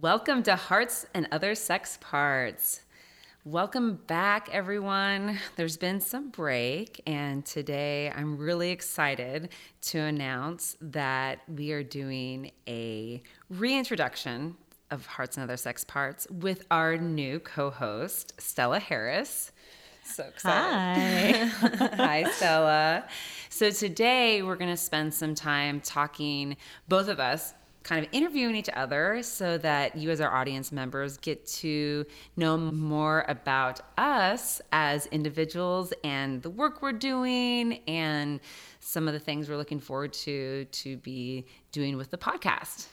Welcome to Hearts and Other Sex Parts. Welcome back, everyone. There's been some break, and today I'm really excited to announce that we are doing a reintroduction of Hearts and Other Sex Parts with our new co host, Stella Harris. So excited. Hi. Hi, Stella. So today we're going to spend some time talking, both of us, kind of interviewing each other so that you, as our audience members, get to know more about us as individuals and the work we're doing and some of the things we're looking forward to to be doing with the podcast.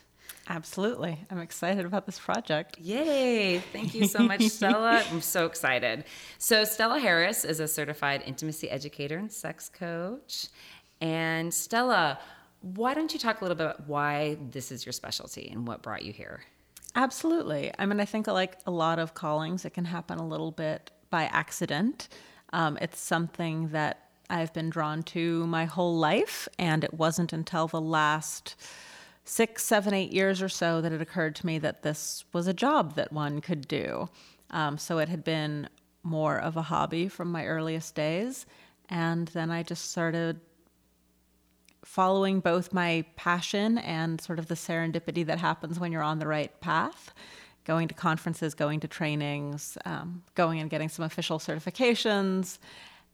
Absolutely. I'm excited about this project. Yay. Thank you so much, Stella. I'm so excited. So, Stella Harris is a certified intimacy educator and sex coach. And, Stella, why don't you talk a little bit about why this is your specialty and what brought you here? Absolutely. I mean, I think like a lot of callings, it can happen a little bit by accident. Um, it's something that I've been drawn to my whole life, and it wasn't until the last six, seven, eight years or so that it occurred to me that this was a job that one could do. Um, so it had been more of a hobby from my earliest days. And then I just started following both my passion and sort of the serendipity that happens when you're on the right path going to conferences, going to trainings, um, going and getting some official certifications.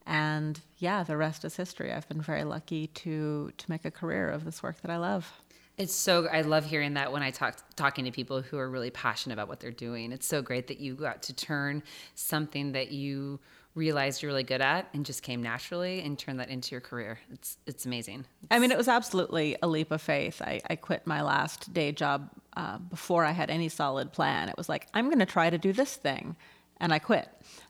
And yeah, the rest is history. I've been very lucky to to make a career of this work that I love. It's so I love hearing that when I talk talking to people who are really passionate about what they're doing. It's so great that you got to turn something that you realized you're really good at and just came naturally and turn that into your career. It's it's amazing. It's, I mean, it was absolutely a leap of faith. I, I quit my last day job uh, before I had any solid plan. It was like I'm going to try to do this thing, and I quit.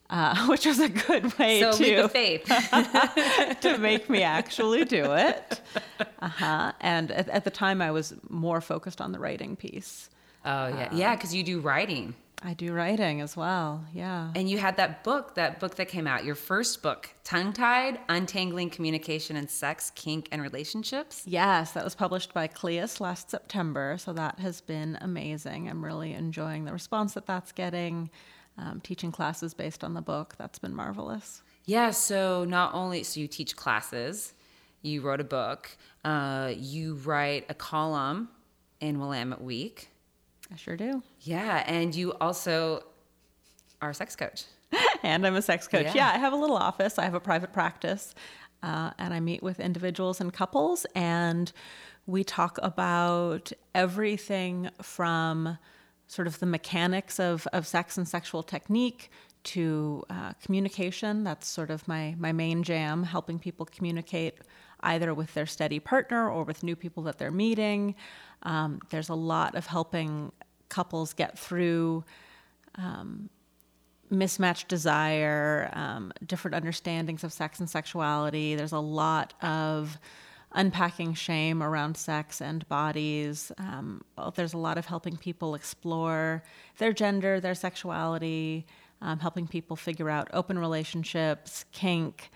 Uh, which was a good way so to faith to make me actually do it. Uh-huh. And at, at the time, I was more focused on the writing piece. Oh yeah, yeah, because you do writing. I do writing as well. Yeah. And you had that book, that book that came out, your first book, Tongue Tied Untangling Communication and Sex, Kink, and Relationships. Yes, that was published by Cleis last September. So that has been amazing. I'm really enjoying the response that that's getting. Um, teaching classes based on the book, that's been marvelous. Yeah. So not only, so you teach classes, you wrote a book, uh, you write a column in Willamette Week. I sure do. Yeah, and you also are a sex coach. and I'm a sex coach. Yeah. yeah. I have a little office. I have a private practice, uh, and I meet with individuals and couples, and we talk about everything from sort of the mechanics of, of sex and sexual technique to uh, communication. That's sort of my, my main jam, helping people communicate either with their steady partner or with new people that they're meeting. Um, there's a lot of helping couples get through um, mismatched desire, um, different understandings of sex and sexuality. There's a lot of unpacking shame around sex and bodies. Um, there's a lot of helping people explore their gender, their sexuality, um, helping people figure out open relationships, kink,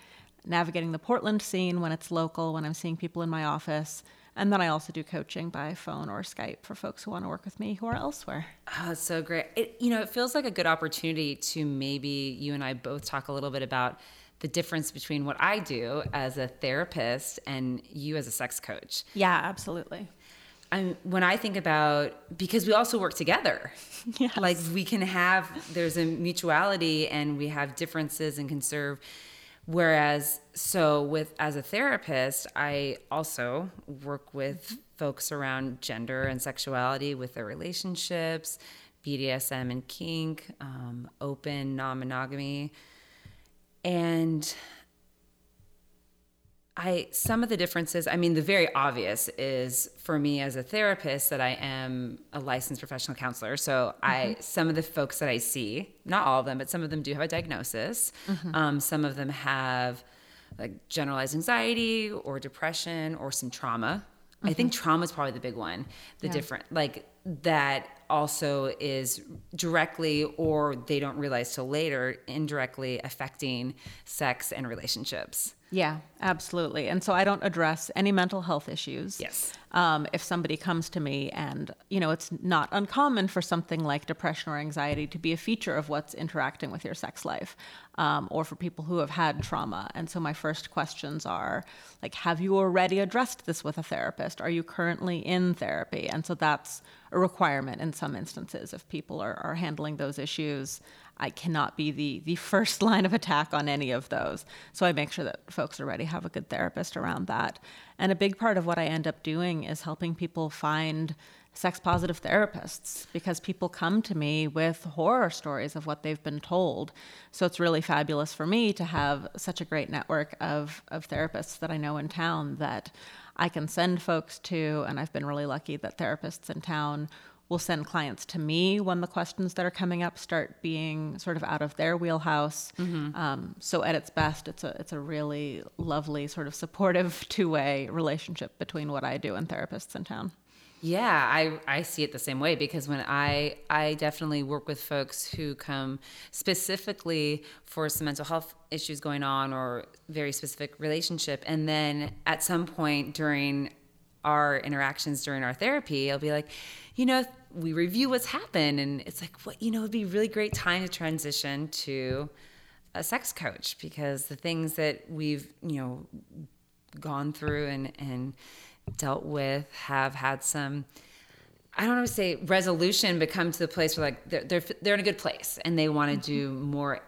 navigating the Portland scene when it's local, when I'm seeing people in my office. And then I also do coaching by phone or Skype for folks who want to work with me who are elsewhere. Oh, so great. It, you know, it feels like a good opportunity to maybe you and I both talk a little bit about the difference between what I do as a therapist and you as a sex coach. Yeah, absolutely. And when I think about because we also work together. Yes. Like we can have there's a mutuality and we have differences and can serve Whereas, so with as a therapist, I also work with folks around gender and sexuality with their relationships, BDSM and kink, um, open non monogamy, and I some of the differences, I mean the very obvious is for me as a therapist that I am a licensed professional counselor. So mm-hmm. I some of the folks that I see, not all of them, but some of them do have a diagnosis. Mm-hmm. Um, some of them have like generalized anxiety or depression or some trauma. Mm-hmm. I think mm-hmm. trauma is probably the big one. The yeah. different like that also is directly or they don't realize till later indirectly affecting sex and relationships. Yeah, absolutely. And so I don't address any mental health issues. Yes. um, if somebody comes to me and, you know, it's not uncommon for something like depression or anxiety to be a feature of what's interacting with your sex life, um, or for people who have had trauma. And so my first questions are like, have you already addressed this with a therapist? Are you currently in therapy? And so that's a requirement in some instances if people are, are handling those issues. I cannot be the the first line of attack on any of those. So I make sure that folks already have a good therapist around that. And a big part of what I end up doing is helping people find sex positive therapists because people come to me with horror stories of what they've been told. So it's really fabulous for me to have such a great network of, of therapists that I know in town that I can send folks to. And I've been really lucky that therapists in town will send clients to me when the questions that are coming up start being sort of out of their wheelhouse. Mm-hmm. Um, so at its best, it's a it's a really lovely sort of supportive two way relationship between what I do and therapists in town. Yeah, I, I see it the same way because when I I definitely work with folks who come specifically for some mental health issues going on or very specific relationship and then at some point during our interactions during our therapy, I'll be like, you know, we review what's happened and it's like what you know it'd be a really great time to transition to a sex coach because the things that we've you know gone through and and dealt with have had some I don't want to say resolution, but come to the place where like they're they're, they're in a good place and they want to mm-hmm. do more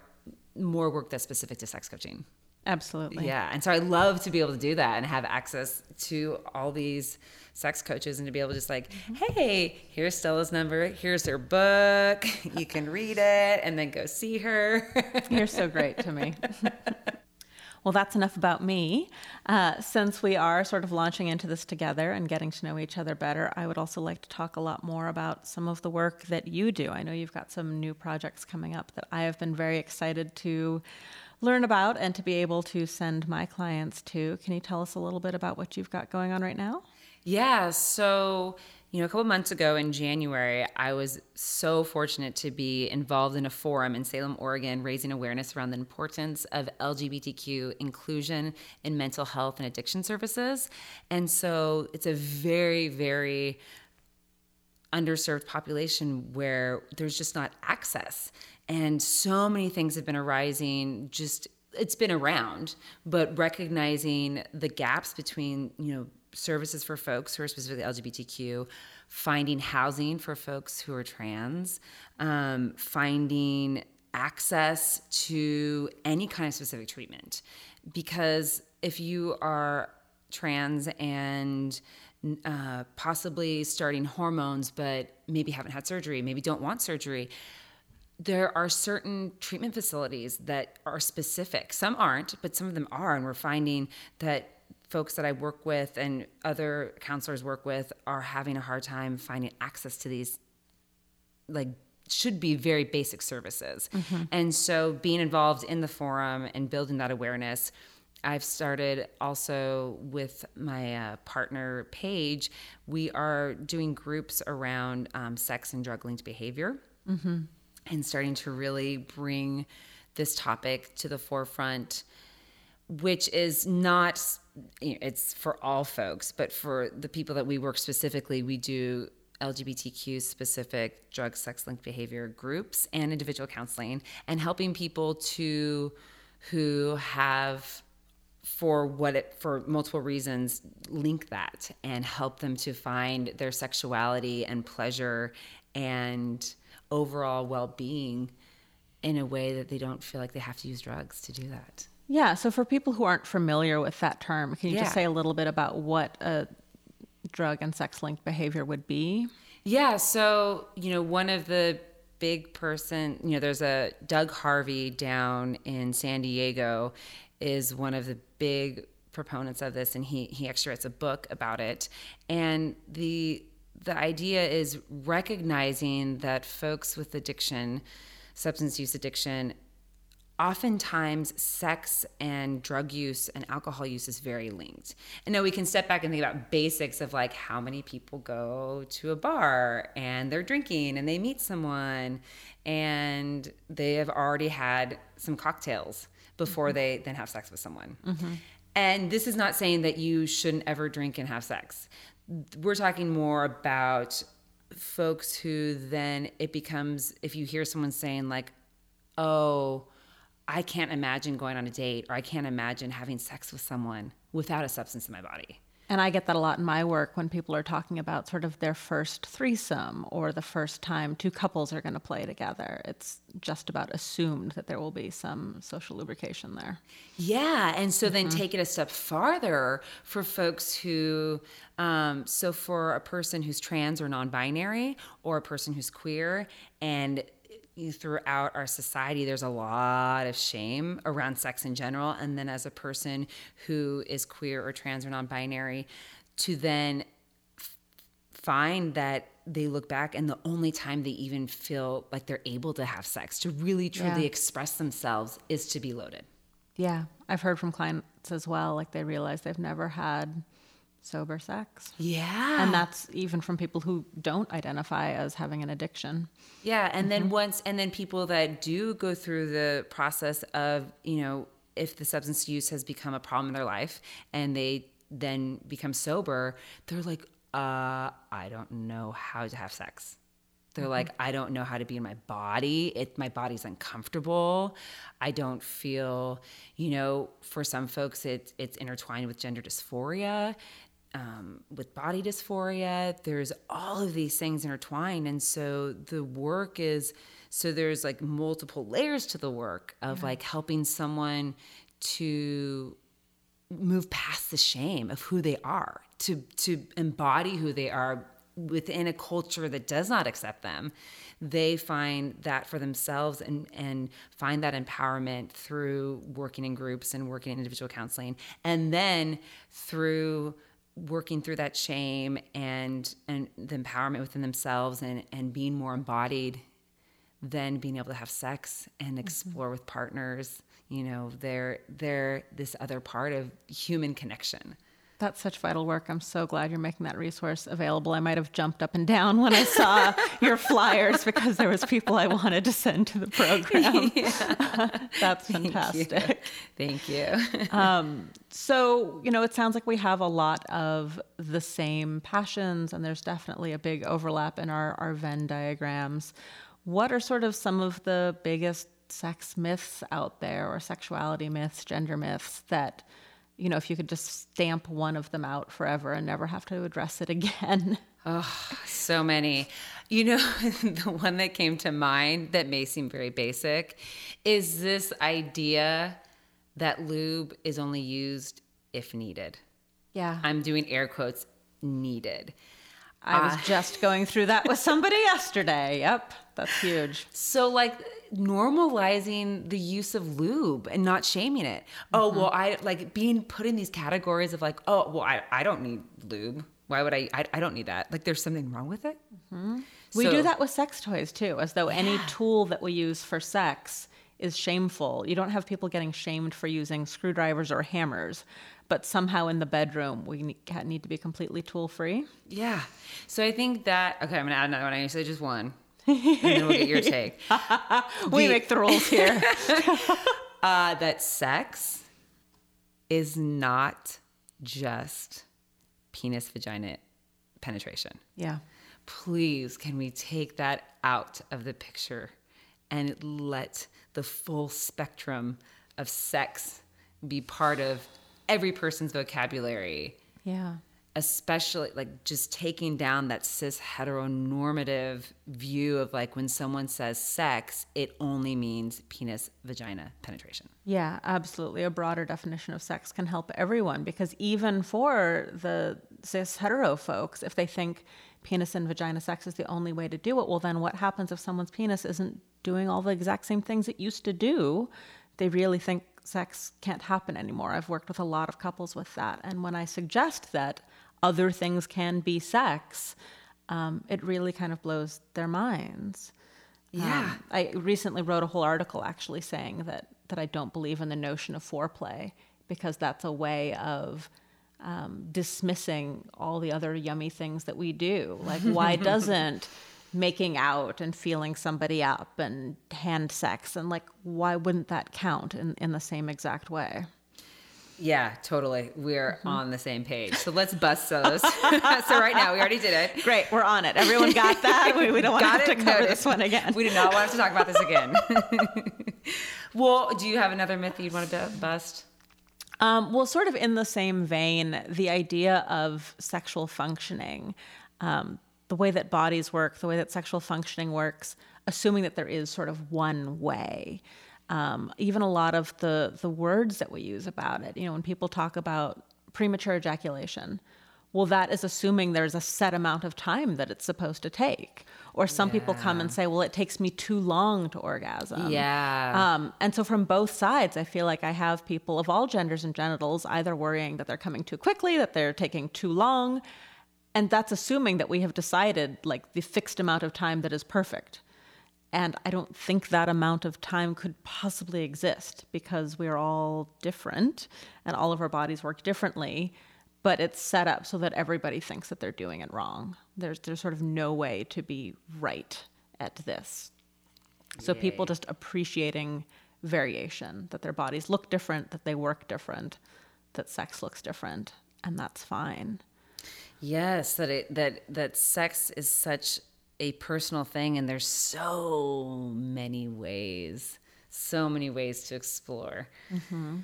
more work that's specific to sex coaching. Absolutely. Yeah, and so I love to be able to do that and have access to all these sex coaches and to be able to just like, mm-hmm. hey, here's Stella's number, here's her book, you can read it and then go see her. You're so great to me. Well, that's enough about me. Uh, since we are sort of launching into this together and getting to know each other better, I would also like to talk a lot more about some of the work that you do. I know you've got some new projects coming up that I have been very excited to learn about and to be able to send my clients to. Can you tell us a little bit about what you've got going on right now? Yeah. So, you know, a couple months ago in January, I was so fortunate to be involved in a forum in Salem, Oregon, raising awareness around the importance of LGBTQ inclusion in mental health and addiction services. And so it's a very, very underserved population where there's just not access. And so many things have been arising just it's been around, but recognizing the gaps between, you know, services for folks who are specifically LGBTQ, finding housing for folks who are trans, um, finding access to any kind of specific treatment. Because if you are trans and uh, possibly starting hormones, but maybe haven't had surgery, maybe don't want surgery, there are certain treatment facilities that are specific. Some aren't, but some of them are. And we're finding that folks that I work with and other counselors work with are having a hard time finding access to these like should be very basic services. Mm-hmm. And so being involved in the forum and building that awareness, I've started also with my uh, partner Paige. We are doing groups around um, sex and drug linked behavior mm-hmm. and starting to really bring this topic to the forefront, which is not it's for all folks, but for the people that we work specifically, we do LGBTQ specific drug, sex linked behavior groups and individual counseling and helping people to who have for what it for multiple reasons link that and help them to find their sexuality and pleasure and overall well-being in a way that they don't feel like they have to use drugs to do that. Yeah. So for people who aren't familiar with that term, can you yeah. just say a little bit about what a drug and sex linked behavior would be? Yeah. So, you know, one of the big person, you know, there's a Doug Harvey down in San Diego is one of the big proponents of this and he he actually writes a book about it. And the the idea is recognizing that folks with addiction, substance use addiction, oftentimes sex and drug use and alcohol use is very linked. And now we can step back and think about basics of like how many people go to a bar and they're drinking and they meet someone and they have already had some cocktails before mm-hmm. they then have sex with someone. Mm-hmm. And this is not saying that you shouldn't ever drink and have sex. we're talking more about folks who then it becomes if you hear someone saying like oh i can't imagine going on a date or i can't imagine having sex with someone without a substance in my body and I get that a lot in my work when people are talking about sort of their first threesome or the first time two couples are going to play together. It's just about assumed that there will be some social lubrication there. Yeah. And so then mm-hmm. take it a step farther for folks who, um, so for a person who's trans or non binary or a person who's queer and throughout our society there's a lot of shame around sex in general. And then as a person who is queer or trans or non-binary to then f- find that they look back and the only time they even feel like they're able to have sex to really truly yeah. express themselves is to be loaded. Yeah. I've heard from clients as well like they realize they've never had sober sex. Yeah. And that's even from people who don't identify as having an addiction. Yeah, and mm-hmm. then once and then people that do go through the process of, you know, if the substance use has become a problem in their life and they then become sober, they're like, uh, I don't know how to have sex. They're mm-hmm. like, I don't know how to be in my body. It my body's uncomfortable. I don't feel, you know, for some folks it's it's intertwined with gender dysphoria um, with body dysphoria. There's all of these things intertwined. And so the work is so there's like multiple layers to the work of yeah. like helping someone to move past the shame of who they are, to to embody who they are within a culture that does not accept them they find that for themselves and and find that empowerment through working in groups and working in individual counseling and then through working through that shame and and the empowerment within themselves and and being more embodied then being able to have sex and mm-hmm. explore mm-hmm. with partners you know they're they're this other part of human connection that's such vital work. I'm so glad you're making that resource available. I might have jumped up and down when I saw your flyers because there was people I wanted to send to the program. Yeah. That's fantastic. Thank you. Thank you. um, so, you know, it sounds like we have a lot of the same passions, and there's definitely a big overlap in our, our Venn diagrams. What are sort of some of the biggest sex myths out there, or sexuality myths, gender myths that you know, if you could just stamp one of them out forever and never have to address it again. Oh, so many. You know, the one that came to mind that may seem very basic is this idea that lube is only used if needed. Yeah. I'm doing air quotes needed. I was uh, just going through that with somebody yesterday. Yep, that's huge. So, like, normalizing the use of lube and not shaming it. Oh, mm-hmm. well, I like being put in these categories of like, oh, well, I, I don't need lube. Why would I, I? I don't need that. Like, there's something wrong with it. Mm-hmm. So, we do that with sex toys too, as though yeah. any tool that we use for sex is shameful. You don't have people getting shamed for using screwdrivers or hammers, but somehow in the bedroom we need to be completely tool free. Yeah. So I think that okay, I'm gonna add another one. I say just one and then we'll get your take. we the, make the rules here. uh, that sex is not just penis vagina penetration. Yeah. Please, can we take that out of the picture and let the full spectrum of sex be part of every person's vocabulary? Yeah especially like just taking down that cis heteronormative view of like when someone says sex, it only means penis vagina penetration. Yeah, absolutely. A broader definition of sex can help everyone because even for the cis hetero folks, if they think penis and vagina sex is the only way to do it, well, then what happens if someone's penis isn't doing all the exact same things it used to do? They really think sex can't happen anymore. I've worked with a lot of couples with that. And when I suggest that other things can be sex, um, it really kind of blows their minds. Yeah. Um, I recently wrote a whole article actually saying that that I don't believe in the notion of foreplay because that's a way of um, dismissing all the other yummy things that we do. Like, why doesn't making out and feeling somebody up and hand sex and like why wouldn't that count in, in the same exact way? Yeah, totally. We're mm-hmm. on the same page. So let's bust those. so right now, we already did it. Great, we're on it. Everyone got that. We, we don't want to have to cover noted. this one again. We do not want to talk about this again. well, do you have another myth that you'd want to bust? Um, well, sort of in the same vein, the idea of sexual functioning, um, the way that bodies work, the way that sexual functioning works, assuming that there is sort of one way. Um, even a lot of the the words that we use about it, you know, when people talk about premature ejaculation, well, that is assuming there's a set amount of time that it's supposed to take. Or some yeah. people come and say, well, it takes me too long to orgasm. Yeah. Um, and so from both sides, I feel like I have people of all genders and genitals either worrying that they're coming too quickly, that they're taking too long. And that's assuming that we have decided like the fixed amount of time that is perfect. And I don't think that amount of time could possibly exist because we're all different and all of our bodies work differently but it's set up so that everybody thinks that they're doing it wrong. There's there's sort of no way to be right at this. So Yay. people just appreciating variation, that their bodies look different, that they work different, that sex looks different, and that's fine. Yes, that it that that sex is such a personal thing and there's so many ways, so many ways to explore. Mm-hmm.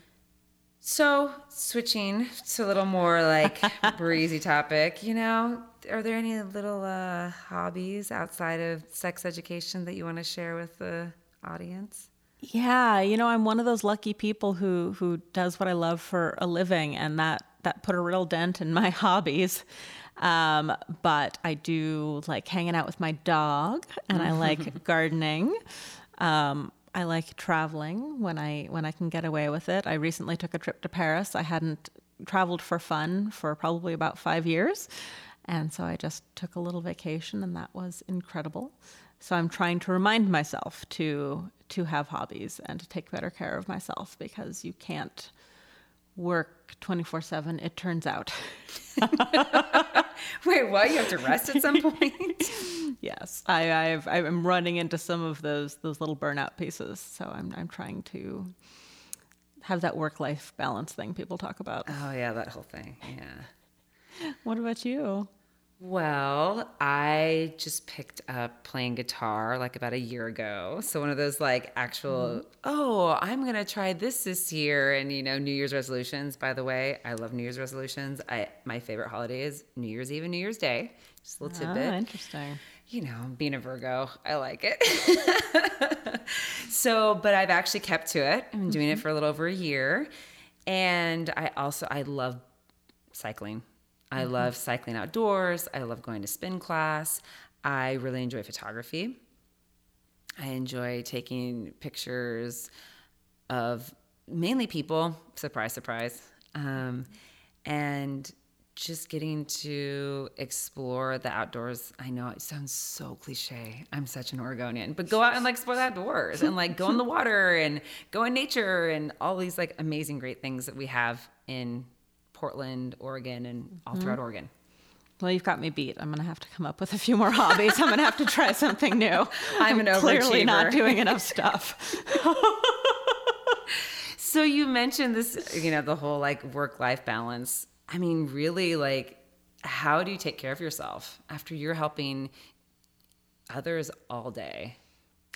So, switching to a little more like breezy topic, you know, are there any little uh, hobbies outside of sex education that you want to share with the audience? Yeah, you know, I'm one of those lucky people who who does what I love for a living, and that that put a real dent in my hobbies. Um, but I do like hanging out with my dog, and I like gardening. Um, I like traveling when I when I can get away with it. I recently took a trip to Paris. I hadn't traveled for fun for probably about 5 years. And so I just took a little vacation and that was incredible. So I'm trying to remind myself to to have hobbies and to take better care of myself because you can't work 24/7 it turns out. Wait, what? You have to rest at some point? yes, I, I've, I'm running into some of those those little burnout pieces. So I'm I'm trying to have that work life balance thing people talk about. Oh yeah, that whole thing. Yeah. What about you? Well, I just picked up playing guitar like about a year ago. So one of those like actual, mm-hmm. oh, I'm gonna try this this year, and you know, New Year's resolutions. By the way, I love New Year's resolutions. I my favorite holiday is New Year's Eve and New Year's Day. Just a little oh, tidbit. Interesting. You know, being a Virgo, I like it. so, but I've actually kept to it. I've been doing mm-hmm. it for a little over a year, and I also I love cycling. I mm-hmm. love cycling outdoors. I love going to spin class. I really enjoy photography. I enjoy taking pictures of mainly people, surprise, surprise, um, and just getting to explore the outdoors. I know it sounds so cliche. I'm such an Oregonian, but go out and like explore the outdoors and like go in the water and go in nature and all these like amazing, great things that we have in Portland, Oregon, and all mm-hmm. throughout Oregon. Well, you've got me beat. I'm going to have to come up with a few more hobbies. I'm going to have to try something new. I'm, an clearly not doing enough stuff. so you mentioned this, you know, the whole like work-life balance. I mean, really, like, how do you take care of yourself after you're helping others all day?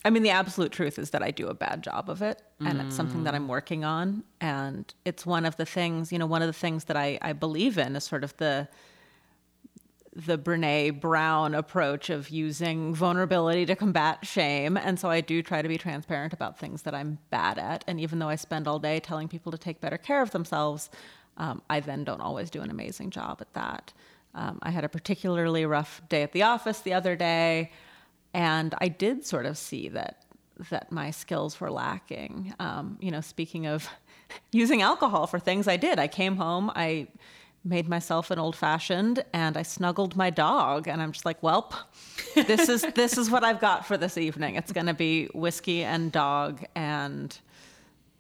I mean, the absolute truth is that I do a bad job of it, and mm. it's something that I'm working on. And it's one of the things, you know, one of the things that I, I believe in is sort of the the Brene Brown approach of using vulnerability to combat shame. And so I do try to be transparent about things that I'm bad at. And even though I spend all day telling people to take better care of themselves, um, I then don't always do an amazing job at that. Um, I had a particularly rough day at the office the other day and I did sort of see that that my skills were lacking. Um, you know, speaking of using alcohol for things I did, I came home, I made myself an old fashioned, and I snuggled my dog, and I'm just like, "Welp, this is this is what I've got for this evening. It's going to be whiskey and dog and."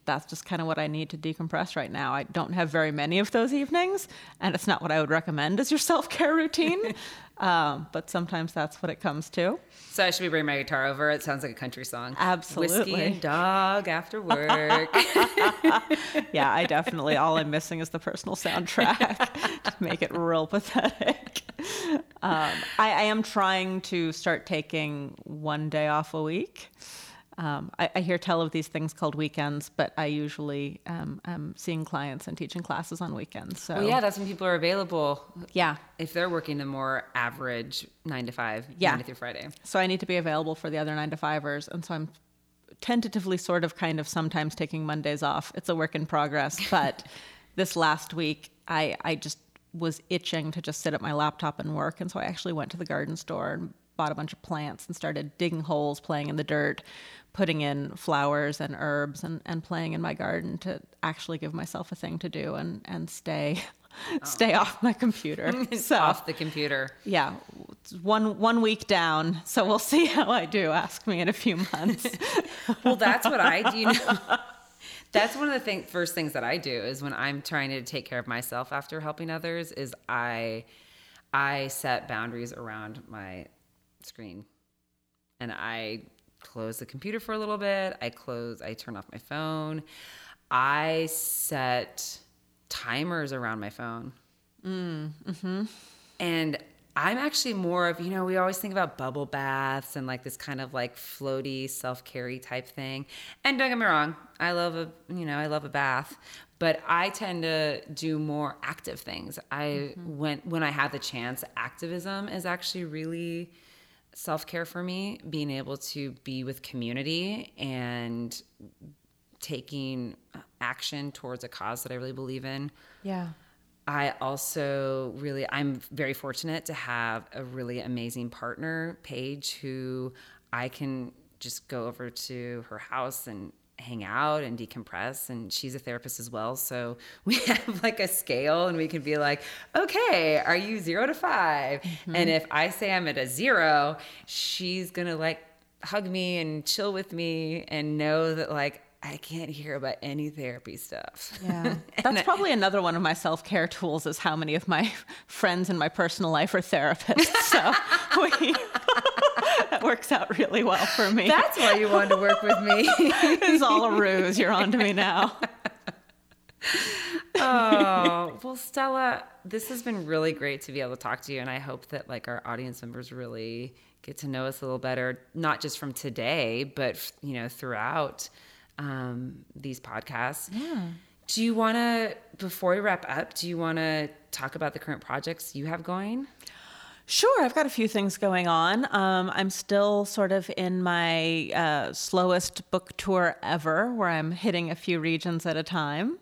That's just kind of what I need to decompress right now. I don't have very many of those evenings, and it's not what I would recommend as your self care routine. um, but sometimes that's what it comes to. So I should be bringing my guitar over. It sounds like a country song. Absolutely. Whiskey and dog after work. yeah, I definitely. All I'm missing is the personal soundtrack to make it real pathetic. Um, I, I am trying to start taking one day off a week. Um, I, I, hear tell of these things called weekends, but I usually um, am seeing clients and teaching classes on weekends. So well, yeah, that's when people are available. Yeah, if they're working the more average nine to five, yeah. Monday through Friday. So I need to be available for the other nine to fivers, and so I'm tentatively, sort of, kind of, sometimes taking Mondays off. It's a work in progress, but this last week, I I just was itching to just sit at my laptop and work, and so I actually went to the garden store and bought a bunch of plants and started digging holes, playing in the dirt, putting in flowers and herbs and, and playing in my garden to actually give myself a thing to do and, and stay oh. stay off my computer. so off the computer. Yeah. One one week down. So we'll see how I do. Ask me in a few months. well, that's what I do. You know, that's one of the thing, first things that I do is when I'm trying to take care of myself after helping others is I I set boundaries around my screen. And I close the computer for a little bit. I close, I turn off my phone. I set timers around my phone. Mm, hmm And I'm actually more of, you know, we always think about bubble baths and like this kind of like floaty self carry type thing. And don't get me wrong, I love a, you know, I love a bath, but I tend to do more active things. I, mm-hmm. when, when I have the chance, activism is actually really self care for me, being able to be with community and taking uh, action towards a cause that I really believe in. Yeah. I also really, I'm very fortunate to have a really amazing partner, Paige, who I can just go over to her house and hang out and decompress and she's a therapist as well so we have like a scale and we can be like okay are you 0 to 5 mm-hmm. and if i say i'm at a 0 she's going to like hug me and chill with me and know that like I can't hear about any therapy stuff. Yeah. That's probably another one of my self care tools is how many of my friends in my personal life are therapists. So we, that works out really well for me. That's why you wanted to work with me. it's all a ruse. You're on to me now. oh well stella this has been really great to be able to talk to you and i hope that like our audience members really get to know us a little better not just from today but you know throughout um, these podcasts yeah do you want to before we wrap up do you want to talk about the current projects you have going Sure, I've got a few things going on. Um, I'm still sort of in my uh, slowest book tour ever, where I'm hitting a few regions at a time.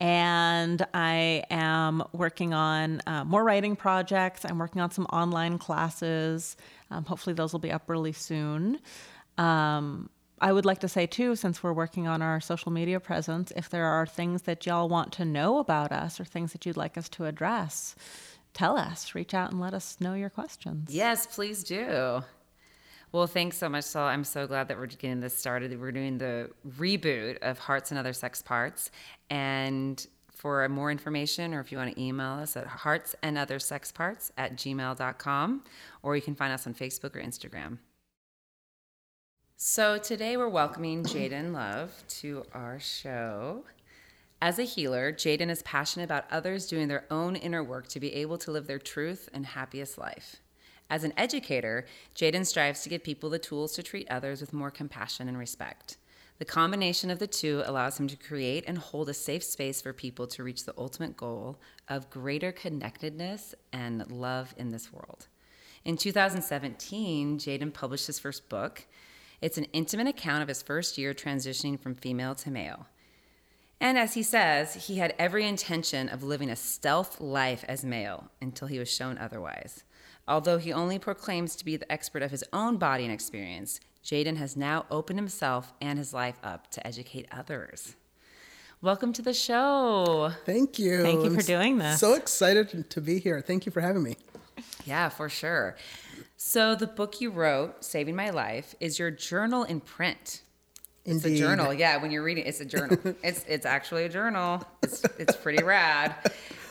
And I am working on uh, more writing projects. I'm working on some online classes. Um, hopefully, those will be up really soon. Um, I would like to say, too, since we're working on our social media presence, if there are things that y'all want to know about us or things that you'd like us to address, tell us, reach out and let us know your questions. Yes, please do. Well, thanks so much, Saul. I'm so glad that we're getting this started. We're doing the reboot of Hearts and Other Sex Parts. And for more information, or if you want to email us at heartsandothersexparts at gmail.com, or you can find us on Facebook or Instagram. So today we're welcoming Jaden Love to our show. As a healer, Jaden is passionate about others doing their own inner work to be able to live their truth and happiest life. As an educator, Jaden strives to give people the tools to treat others with more compassion and respect. The combination of the two allows him to create and hold a safe space for people to reach the ultimate goal of greater connectedness and love in this world. In 2017, Jaden published his first book. It's an intimate account of his first year transitioning from female to male. And as he says, he had every intention of living a stealth life as male until he was shown otherwise. Although he only proclaims to be the expert of his own body and experience, Jaden has now opened himself and his life up to educate others. Welcome to the show. Thank you. Thank you I'm for doing this. So excited to be here. Thank you for having me. Yeah, for sure. So, the book you wrote, Saving My Life, is your journal in print. It's a journal. Yeah, when you're reading, it's a journal. it's it's actually a journal. It's it's pretty rad.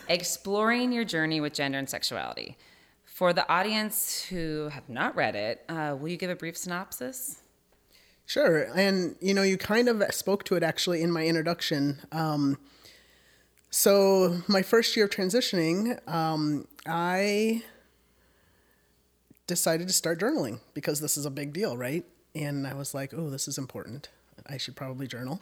Exploring your journey with gender and sexuality. For the audience who have not read it, uh, will you give a brief synopsis? Sure. And, you know, you kind of spoke to it actually in my introduction. Um, so, my first year of transitioning, um, I decided to start journaling because this is a big deal, right? And I was like, oh, this is important. I should probably journal.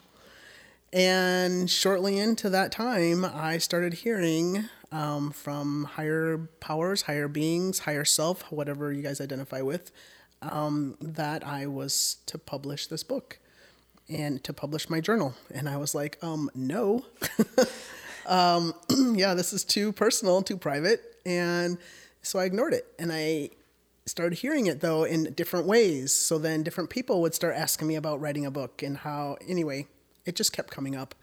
And shortly into that time, I started hearing um, from higher powers, higher beings, higher self, whatever you guys identify with, um, that I was to publish this book and to publish my journal. And I was like, um, no. um, yeah, this is too personal, too private. And so I ignored it. And I started hearing it though in different ways. So then different people would start asking me about writing a book and how, anyway, it just kept coming up.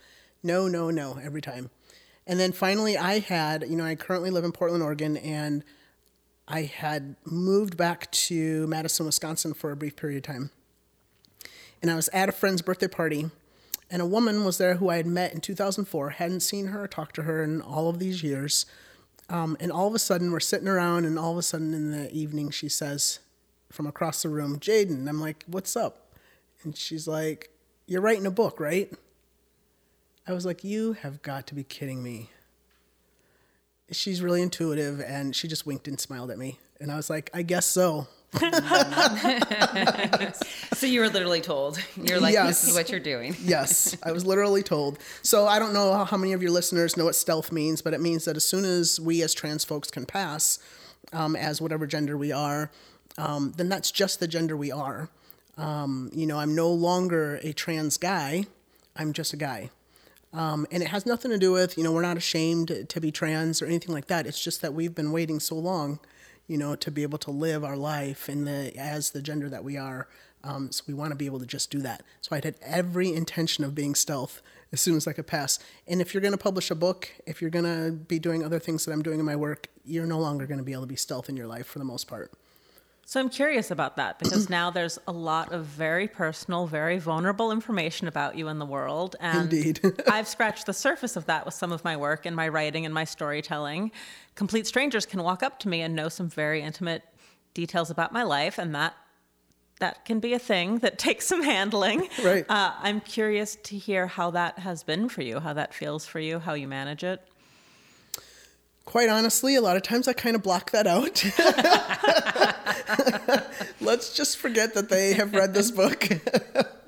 No, no, no, every time. And then finally, I had, you know, I currently live in Portland, Oregon, and I had moved back to Madison, Wisconsin for a brief period of time. And I was at a friend's birthday party, and a woman was there who I had met in 2004, hadn't seen her or talked to her in all of these years. Um, and all of a sudden, we're sitting around, and all of a sudden in the evening, she says from across the room, Jaden, I'm like, what's up? And she's like, You're writing a book, right? I was like, You have got to be kidding me. She's really intuitive, and she just winked and smiled at me. And I was like, I guess so. So you were literally told. You're like, this is what you're doing. yes, I was literally told. So I don't know how, how many of your listeners know what stealth means, but it means that as soon as we as trans folks can pass um, as whatever gender we are, um, then that's just the gender we are. Um, you know, I'm no longer a trans guy. I'm just a guy. Um, and it has nothing to do with, you know, we're not ashamed to be trans or anything like that. It's just that we've been waiting so long, you know, to be able to live our life in the as the gender that we are. Um, so we want to be able to just do that. So I had every intention of being stealth as soon as I could pass. And if you're going to publish a book, if you're going to be doing other things that I'm doing in my work, you're no longer going to be able to be stealth in your life for the most part. So I'm curious about that because now there's a lot of very personal, very vulnerable information about you in the world. And Indeed. I've scratched the surface of that with some of my work and my writing and my storytelling. Complete strangers can walk up to me and know some very intimate details about my life, and that that can be a thing that takes some handling. Right. Uh, I'm curious to hear how that has been for you, how that feels for you, how you manage it. Quite honestly, a lot of times I kind of block that out. Let's just forget that they have read this book.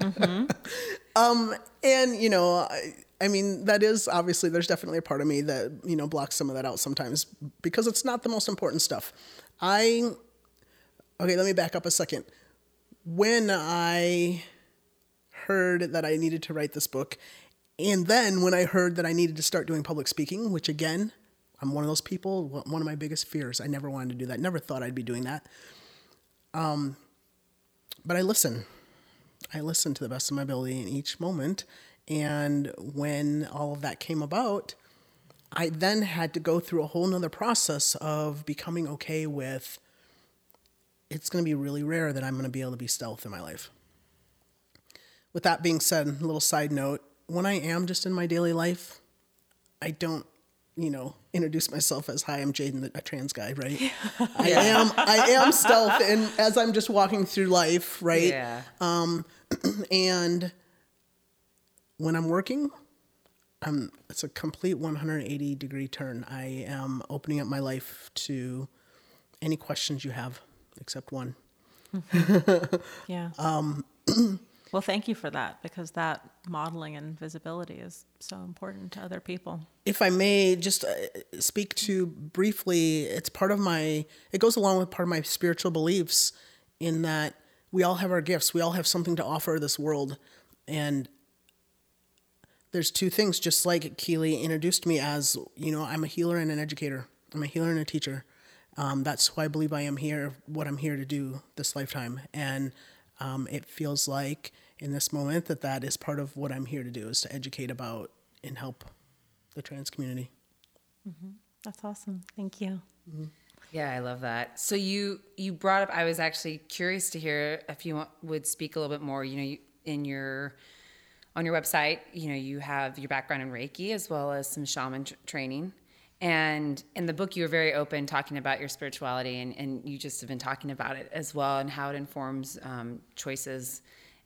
um, and you know, I, I mean, that is obviously there's definitely a part of me that you know blocks some of that out sometimes because it's not the most important stuff. I okay, let me back up a second. When I heard that I needed to write this book, and then when I heard that I needed to start doing public speaking, which again, I'm one of those people, one of my biggest fears. I never wanted to do that. Never thought I'd be doing that. Um, but I listen. I listen to the best of my ability in each moment. And when all of that came about, I then had to go through a whole nother process of becoming okay with it's going to be really rare that I'm going to be able to be stealth in my life. With that being said, a little side note when I am just in my daily life, I don't, you know, introduce myself as hi, I'm Jaden, a trans guy, right? I am, I am stealth, and as I'm just walking through life, right? Yeah. Um, And when I'm working, I'm it's a complete 180 degree turn. I am opening up my life to any questions you have, except one. Yeah. Um, well, thank you for that because that modeling and visibility is so important to other people. if I may just uh, speak to briefly, it's part of my, it goes along with part of my spiritual beliefs in that we all have our gifts. We all have something to offer this world. And there's two things, just like Keely introduced me as, you know, I'm a healer and an educator, I'm a healer and a teacher. Um, that's who I believe I am here, what I'm here to do this lifetime. And um, it feels like in this moment that that is part of what I'm here to do is to educate about and help the trans community. That's awesome. Thank you. Yeah, I love that. So you you brought up. I was actually curious to hear if you want, would speak a little bit more. You know, you, in your on your website, you know, you have your background in Reiki as well as some shaman tr- training. And in the book, you were very open talking about your spirituality, and, and you just have been talking about it as well and how it informs um, choices.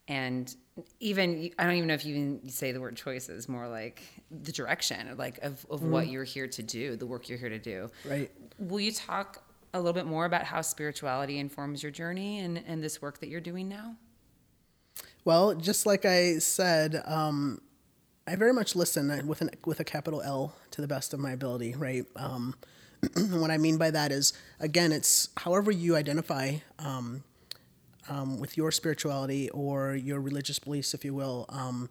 And even, I don't even know if you even say the word choices, more like the direction, like of, of mm. what you're here to do, the work you're here to do. Right. Will you talk a little bit more about how spirituality informs your journey and, and this work that you're doing now? Well, just like I said, um, I very much listen with an with a capital L to the best of my ability, right? Um, what I mean by that is, again, it's however you identify um, um, with your spirituality or your religious beliefs, if you will. Um,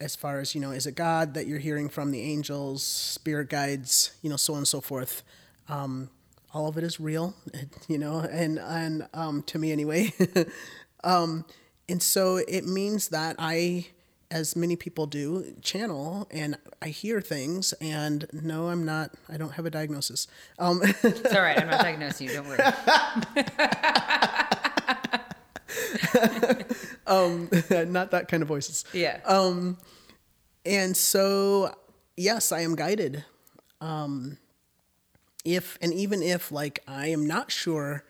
as far as you know, is it God that you're hearing from, the angels, spirit guides, you know, so on and so forth. Um, all of it is real, you know, and and um, to me anyway. and so it means that I, as many people do, channel and I hear things. And no, I'm not. I don't have a diagnosis. Um, it's all right. I'm not diagnosing you. Don't worry. um, not that kind of voices. Yeah. Um, and so, yes, I am guided. Um, if and even if like I am not sure,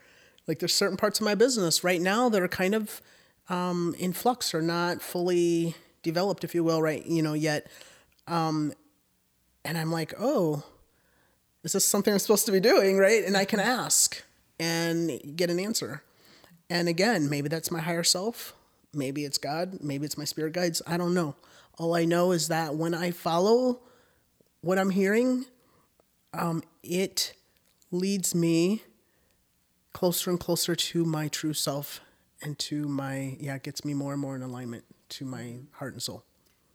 like there's certain parts of my business right now that are kind of um, in flux or not fully developed, if you will, right? You know, yet. Um, and I'm like, oh, is this something I'm supposed to be doing, right? And I can ask and get an answer. And again, maybe that's my higher self. Maybe it's God. Maybe it's my spirit guides. I don't know. All I know is that when I follow what I'm hearing, um, it leads me closer and closer to my true self and to my yeah, it gets me more and more in alignment to my heart and soul.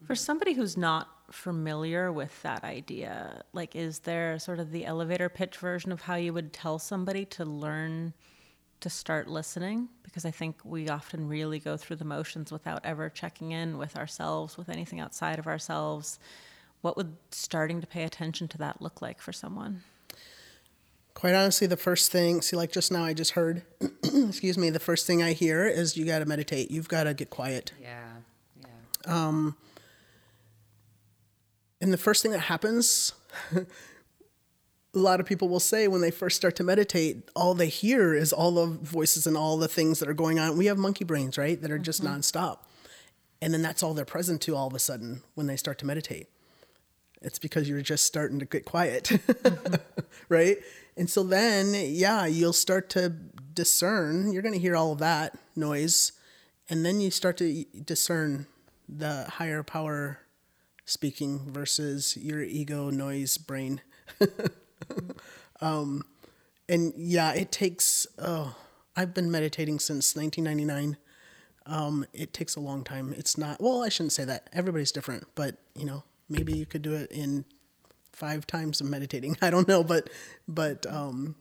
For somebody who's not familiar with that idea, like is there sort of the elevator pitch version of how you would tell somebody to learn to start listening? Because I think we often really go through the motions without ever checking in with ourselves, with anything outside of ourselves. What would starting to pay attention to that look like for someone? quite honestly, the first thing, see, like just now, I just heard, excuse me, the first thing I hear is you got to meditate. You've got to get quiet. Yeah. Um, and the first thing that happens, a lot of people will say when they first start to meditate, all they hear is all the voices and all the things that are going on. We have monkey brains, right? That are just mm-hmm. nonstop. And then that's all they're present to all of a sudden when they start to meditate. It's because you're just starting to get quiet, mm-hmm. right? And so then, yeah, you'll start to discern. You're going to hear all of that noise. And then you start to discern the higher power speaking versus your ego noise brain. um, and yeah, it takes, oh, I've been meditating since 1999. Um, it takes a long time. It's not, well, I shouldn't say that. Everybody's different, but you know, maybe you could do it in five times of meditating. I don't know, but but um,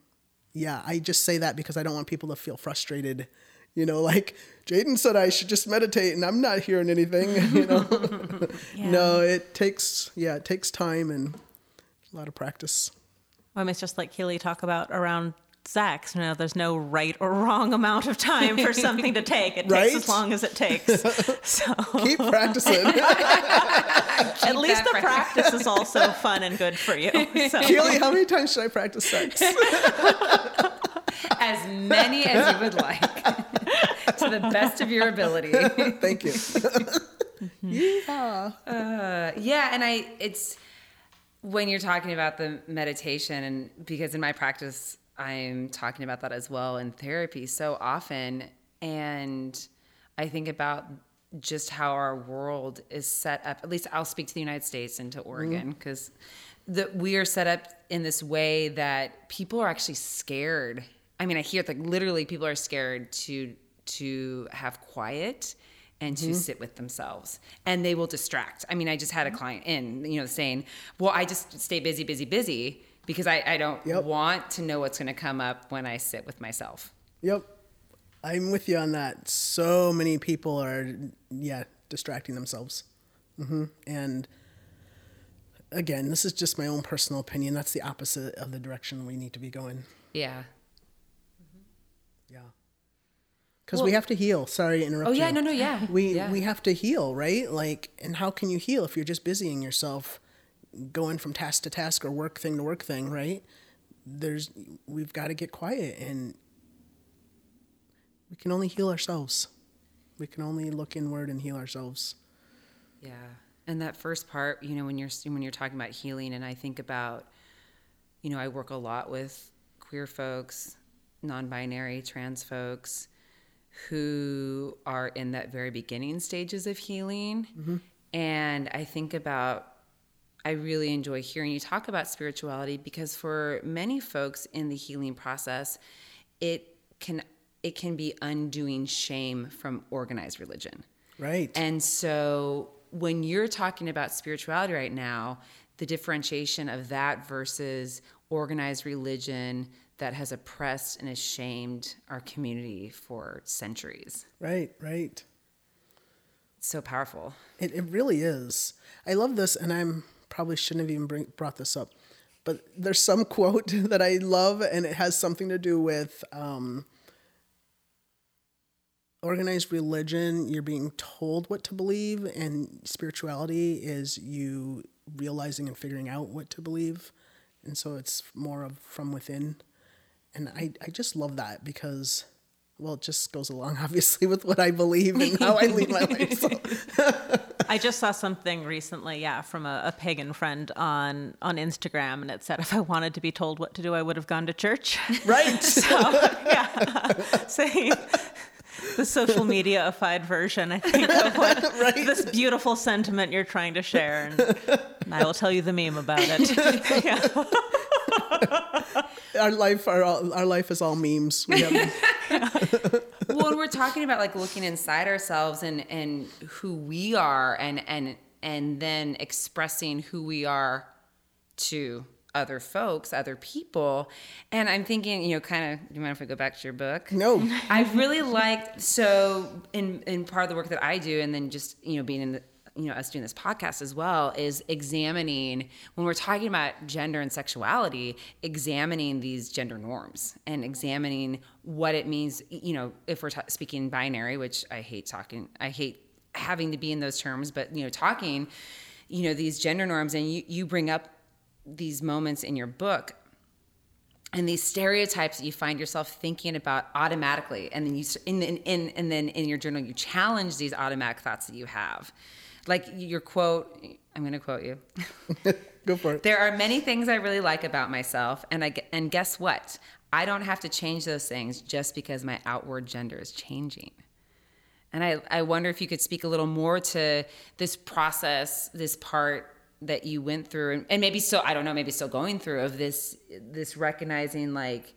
yeah, I just say that because I don't want people to feel frustrated. You know, like Jaden said, I should just meditate, and I'm not hearing anything. You know, yeah. no, it takes yeah, it takes time and a lot of practice. Well, I mean, it's just like Keely talk about around sex. You know, there's no right or wrong amount of time for something to take. It right? takes as long as it takes. So keep practicing. keep At least the practice. practice is also fun and good for you. So. Keely, how many times should I practice sex? as many as you would like, to the best of your ability. Thank you. Mm-hmm. Yeah. Uh, yeah, and I it's when you're talking about the meditation and because in my practice I'm talking about that as well in therapy so often. And I think about just how our world is set up. At least I'll speak to the United States and to Oregon because mm-hmm. we are set up in this way that people are actually scared. I mean, I hear like literally people are scared to to have quiet and to mm-hmm. sit with themselves and they will distract. I mean, I just had a client in, you know, saying, "Well, I just stay busy, busy, busy." because I, I don't yep. want to know what's going to come up when I sit with myself. Yep. I'm with you on that. So many people are, yeah, distracting themselves. Mm-hmm. And again, this is just my own personal opinion. That's the opposite of the direction we need to be going. Yeah. Because we have to heal. Sorry to interrupt. Oh, yeah, you. no, no, yeah. We Yeah. we have to heal, right? Like, and how can you heal if you're just busying yourself, going from task to task or work thing to work thing, right? There's we've got to get quiet, and we can only heal ourselves. We can only look inward and heal ourselves. Yeah. And that first part, you know, when you're when you're talking about healing and I think about you know, I work a lot with queer folks, non-binary, trans folks who are in that very beginning stages of healing. Mm-hmm. And I think about I really enjoy hearing you talk about spirituality because for many folks in the healing process, it can it can be undoing shame from organized religion. Right. And so when you're talking about spirituality right now, the differentiation of that versus organized religion that has oppressed and ashamed our community for centuries. right. Right. It's so powerful. It, it really is. I love this, and I'm probably shouldn't have even bring, brought this up, but there's some quote that I love, and it has something to do with um, organized religion. You're being told what to believe, and spirituality is you realizing and figuring out what to believe, and so it's more of from within. And I, I just love that because, well, it just goes along obviously with what I believe and how I lead my life. So. I just saw something recently, yeah, from a, a pagan friend on on Instagram, and it said if I wanted to be told what to do, I would have gone to church. Right. so yeah, saying the social media-ified version, I think, of what Right. this beautiful sentiment you're trying to share, and, and I will tell you the meme about it. yeah. our life our our life is all memes. We have, well, when we're talking about like looking inside ourselves and and who we are and and and then expressing who we are to other folks, other people. And I'm thinking, you know, kind of, do you mind if I go back to your book? no, I really liked so in in part of the work that I do, and then just you know being in the you know us doing this podcast as well is examining when we're talking about gender and sexuality, examining these gender norms and examining what it means. You know, if we're ta- speaking binary, which I hate talking, I hate having to be in those terms, but you know, talking, you know, these gender norms, and you you bring up these moments in your book and these stereotypes that you find yourself thinking about automatically and then you in, in, in, and then in your journal you challenge these automatic thoughts that you have like your quote i'm going to quote you go for it. there are many things i really like about myself and i and guess what i don't have to change those things just because my outward gender is changing and I, I wonder if you could speak a little more to this process, this part that you went through, and, and maybe still, I don't know, maybe still going through of this, this recognizing like,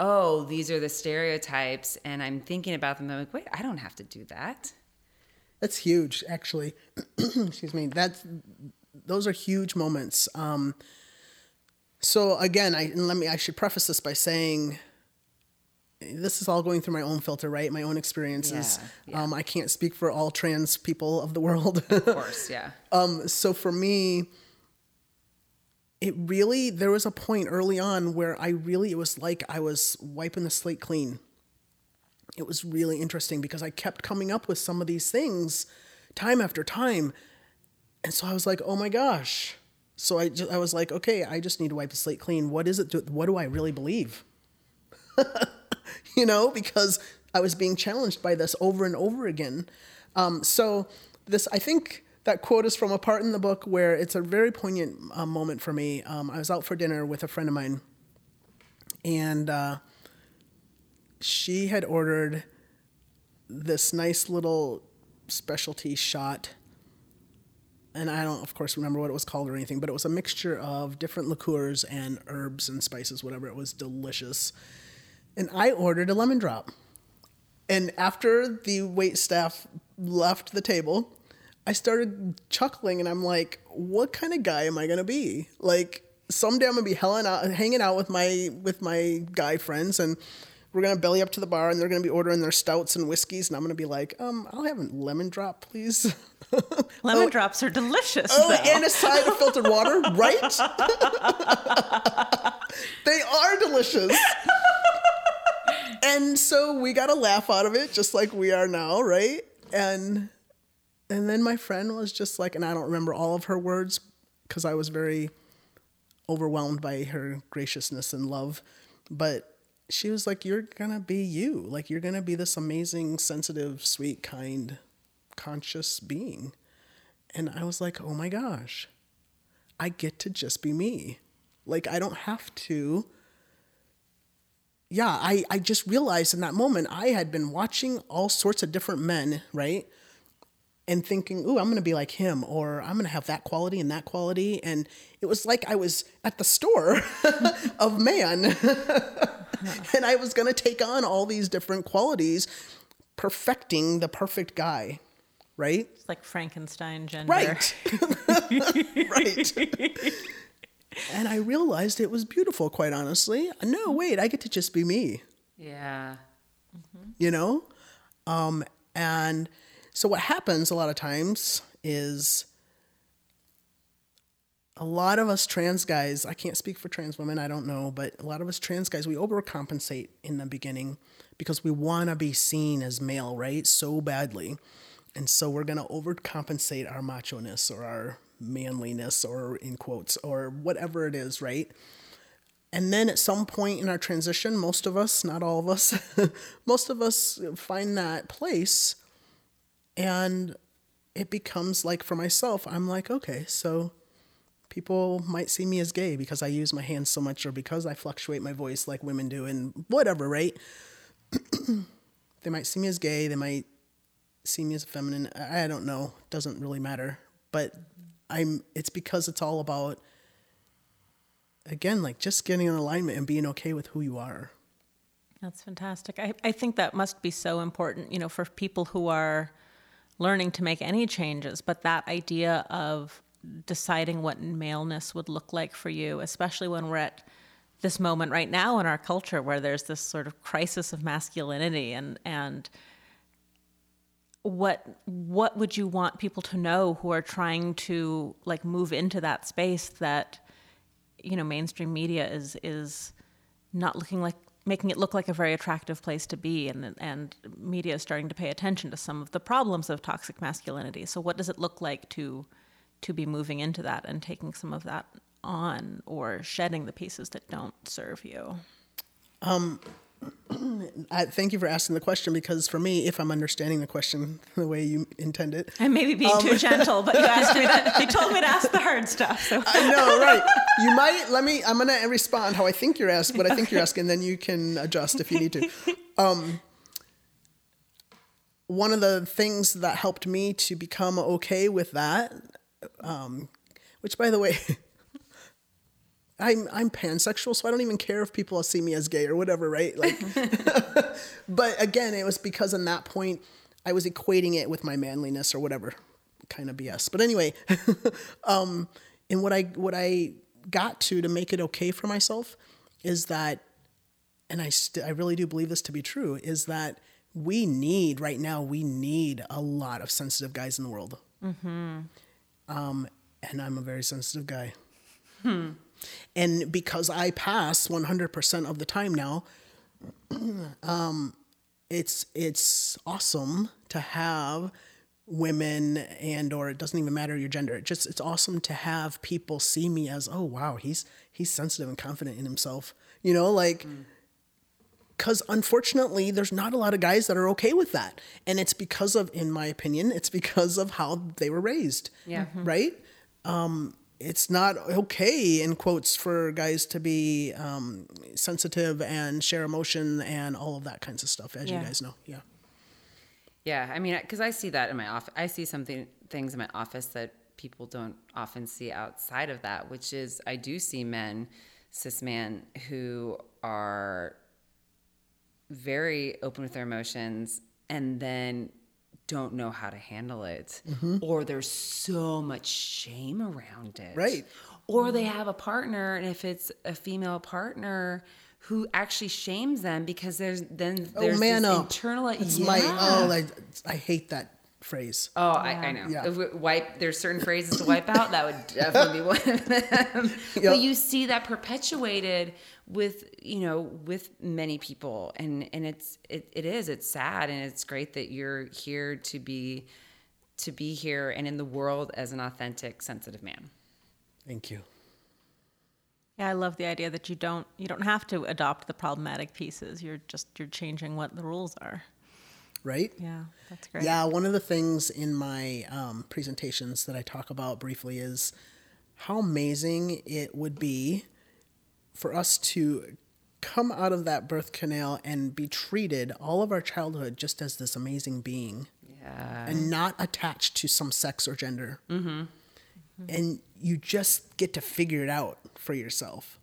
oh, these are the stereotypes, and I'm thinking about them. I'm like, wait, I don't have to do that. That's huge, actually. Excuse me. That's those are huge moments. Um, so again, I and let me. I should preface this by saying. This is all going through my own filter, right? My own experiences. Yeah, yeah. Um, I can't speak for all trans people of the world. Of course, yeah. Um, so for me, it really there was a point early on where I really it was like I was wiping the slate clean. It was really interesting because I kept coming up with some of these things time after time, and so I was like, oh my gosh. So I just, I was like, okay, I just need to wipe the slate clean. What is it? What do I really believe? you know, because I was being challenged by this over and over again. Um, so this, I think that quote is from a part in the book where it's a very poignant uh, moment for me. Um, I was out for dinner with a friend of mine, and uh, she had ordered this nice little specialty shot. And I don't, of course, remember what it was called or anything, but it was a mixture of different liqueurs and herbs and spices, whatever. It was delicious and I ordered a lemon drop. And after the wait staff left the table, I started chuckling and I'm like, what kind of guy am I gonna be? Like someday I'm gonna be hanging out, hanging out with my with my guy friends and we're gonna belly up to the bar and they're gonna be ordering their stouts and whiskeys and I'm gonna be like, um, I'll have a lemon drop, please. Lemon Oh. drops are delicious. Oh, though. and a side of filtered water, right? they are delicious. and and so we got a laugh out of it, just like we are now, right? And and then my friend was just like, and I don't remember all of her words because I was very overwhelmed by her graciousness and love, but she was like, "You're gonna be you. Like you're gonna be this amazing, sensitive, sweet, kind, conscious being." And I was like, "Oh my gosh, I get to just be me. Like I don't have to." yeah, I, I just realized in that moment I had been watching all sorts of different men, right? And thinking, ooh, I'm gonna be like him, or I'm gonna have that quality and that quality. And it was like I was at the store of man. and I was gonna take on all these different qualities, perfecting the perfect guy, right? It's like Frankenstein gender. Right. right. and I realized it was beautiful, quite honestly. No, wait, I get to just be me. Yeah. You know? Um, and so what happens a lot of times is a lot of us trans guys, I can't speak for trans women, I don't know, but a lot of us trans guys, we overcompensate in the beginning because we want to be seen as male, right? So badly. And so we're going to overcompensate our macho ness or our manliness or in quotes or whatever it is, right? And then at some point in our transition, most of us, not all of us, most of us find that place and it becomes like for myself, I'm like, okay, so people might see me as gay because I use my hands so much or because I fluctuate my voice like women do and whatever, right? they might see me as gay, they might see me as feminine. I don't know, doesn't really matter. But I'm it's because it's all about again like just getting in alignment and being okay with who you are. That's fantastic. I, I think that must be so important, you know, for people who are learning to make any changes, but that idea of deciding what maleness would look like for you, especially when we're at this moment right now in our culture where there's this sort of crisis of masculinity and and what what would you want people to know who are trying to like move into that space that you know mainstream media is is not looking like making it look like a very attractive place to be and and media is starting to pay attention to some of the problems of toxic masculinity. So what does it look like to to be moving into that and taking some of that on or shedding the pieces that don't serve you um I thank you for asking the question because for me, if I'm understanding the question the way you intend it, I may be being um, too gentle, but you asked me that. You told me to ask the hard stuff. So I know, right? You might let me. I'm gonna respond how I think you're asking, what I think you're asking, then you can adjust if you need to. Um, one of the things that helped me to become okay with that, um, which by the way. I'm I'm pansexual, so I don't even care if people see me as gay or whatever, right? Like, but again, it was because in that point I was equating it with my manliness or whatever kind of BS. But anyway, um, and what I what I got to to make it okay for myself is that, and I st- I really do believe this to be true, is that we need right now we need a lot of sensitive guys in the world. Mm-hmm. Um, and I'm a very sensitive guy. Hmm. And because I pass 100% of the time now, um, it's it's awesome to have women and or it doesn't even matter your gender it just it's awesome to have people see me as oh wow he's he's sensitive and confident in himself you know like because unfortunately there's not a lot of guys that are okay with that. And it's because of in my opinion it's because of how they were raised. Yeah. Right? Um it's not okay in quotes for guys to be um, sensitive and share emotion and all of that kinds of stuff as yeah. you guys know. Yeah. Yeah i mean because i see that in my office i see something things in my office that people don't often see outside of that which is i do see men cis men who are very open with their emotions and then don't know how to handle it mm-hmm. or there's so much shame around it right or they have a partner and if it's a female partner who actually shames them because there's then there's oh man this up. internal it's yeah. my oh I, I hate that phrase. Oh, I, I know. Yeah. If wipe. There's certain phrases to wipe out. That would definitely be one of them. Yep. But you see that perpetuated with you know with many people, and and it's it, it is it's sad, and it's great that you're here to be to be here and in the world as an authentic, sensitive man. Thank you. Yeah, I love the idea that you don't you don't have to adopt the problematic pieces. You're just you're changing what the rules are. Right? Yeah, that's great. Yeah, one of the things in my um, presentations that I talk about briefly is how amazing it would be for us to come out of that birth canal and be treated all of our childhood just as this amazing being Yeah. and not attached to some sex or gender. And you just get to figure it out for yourself.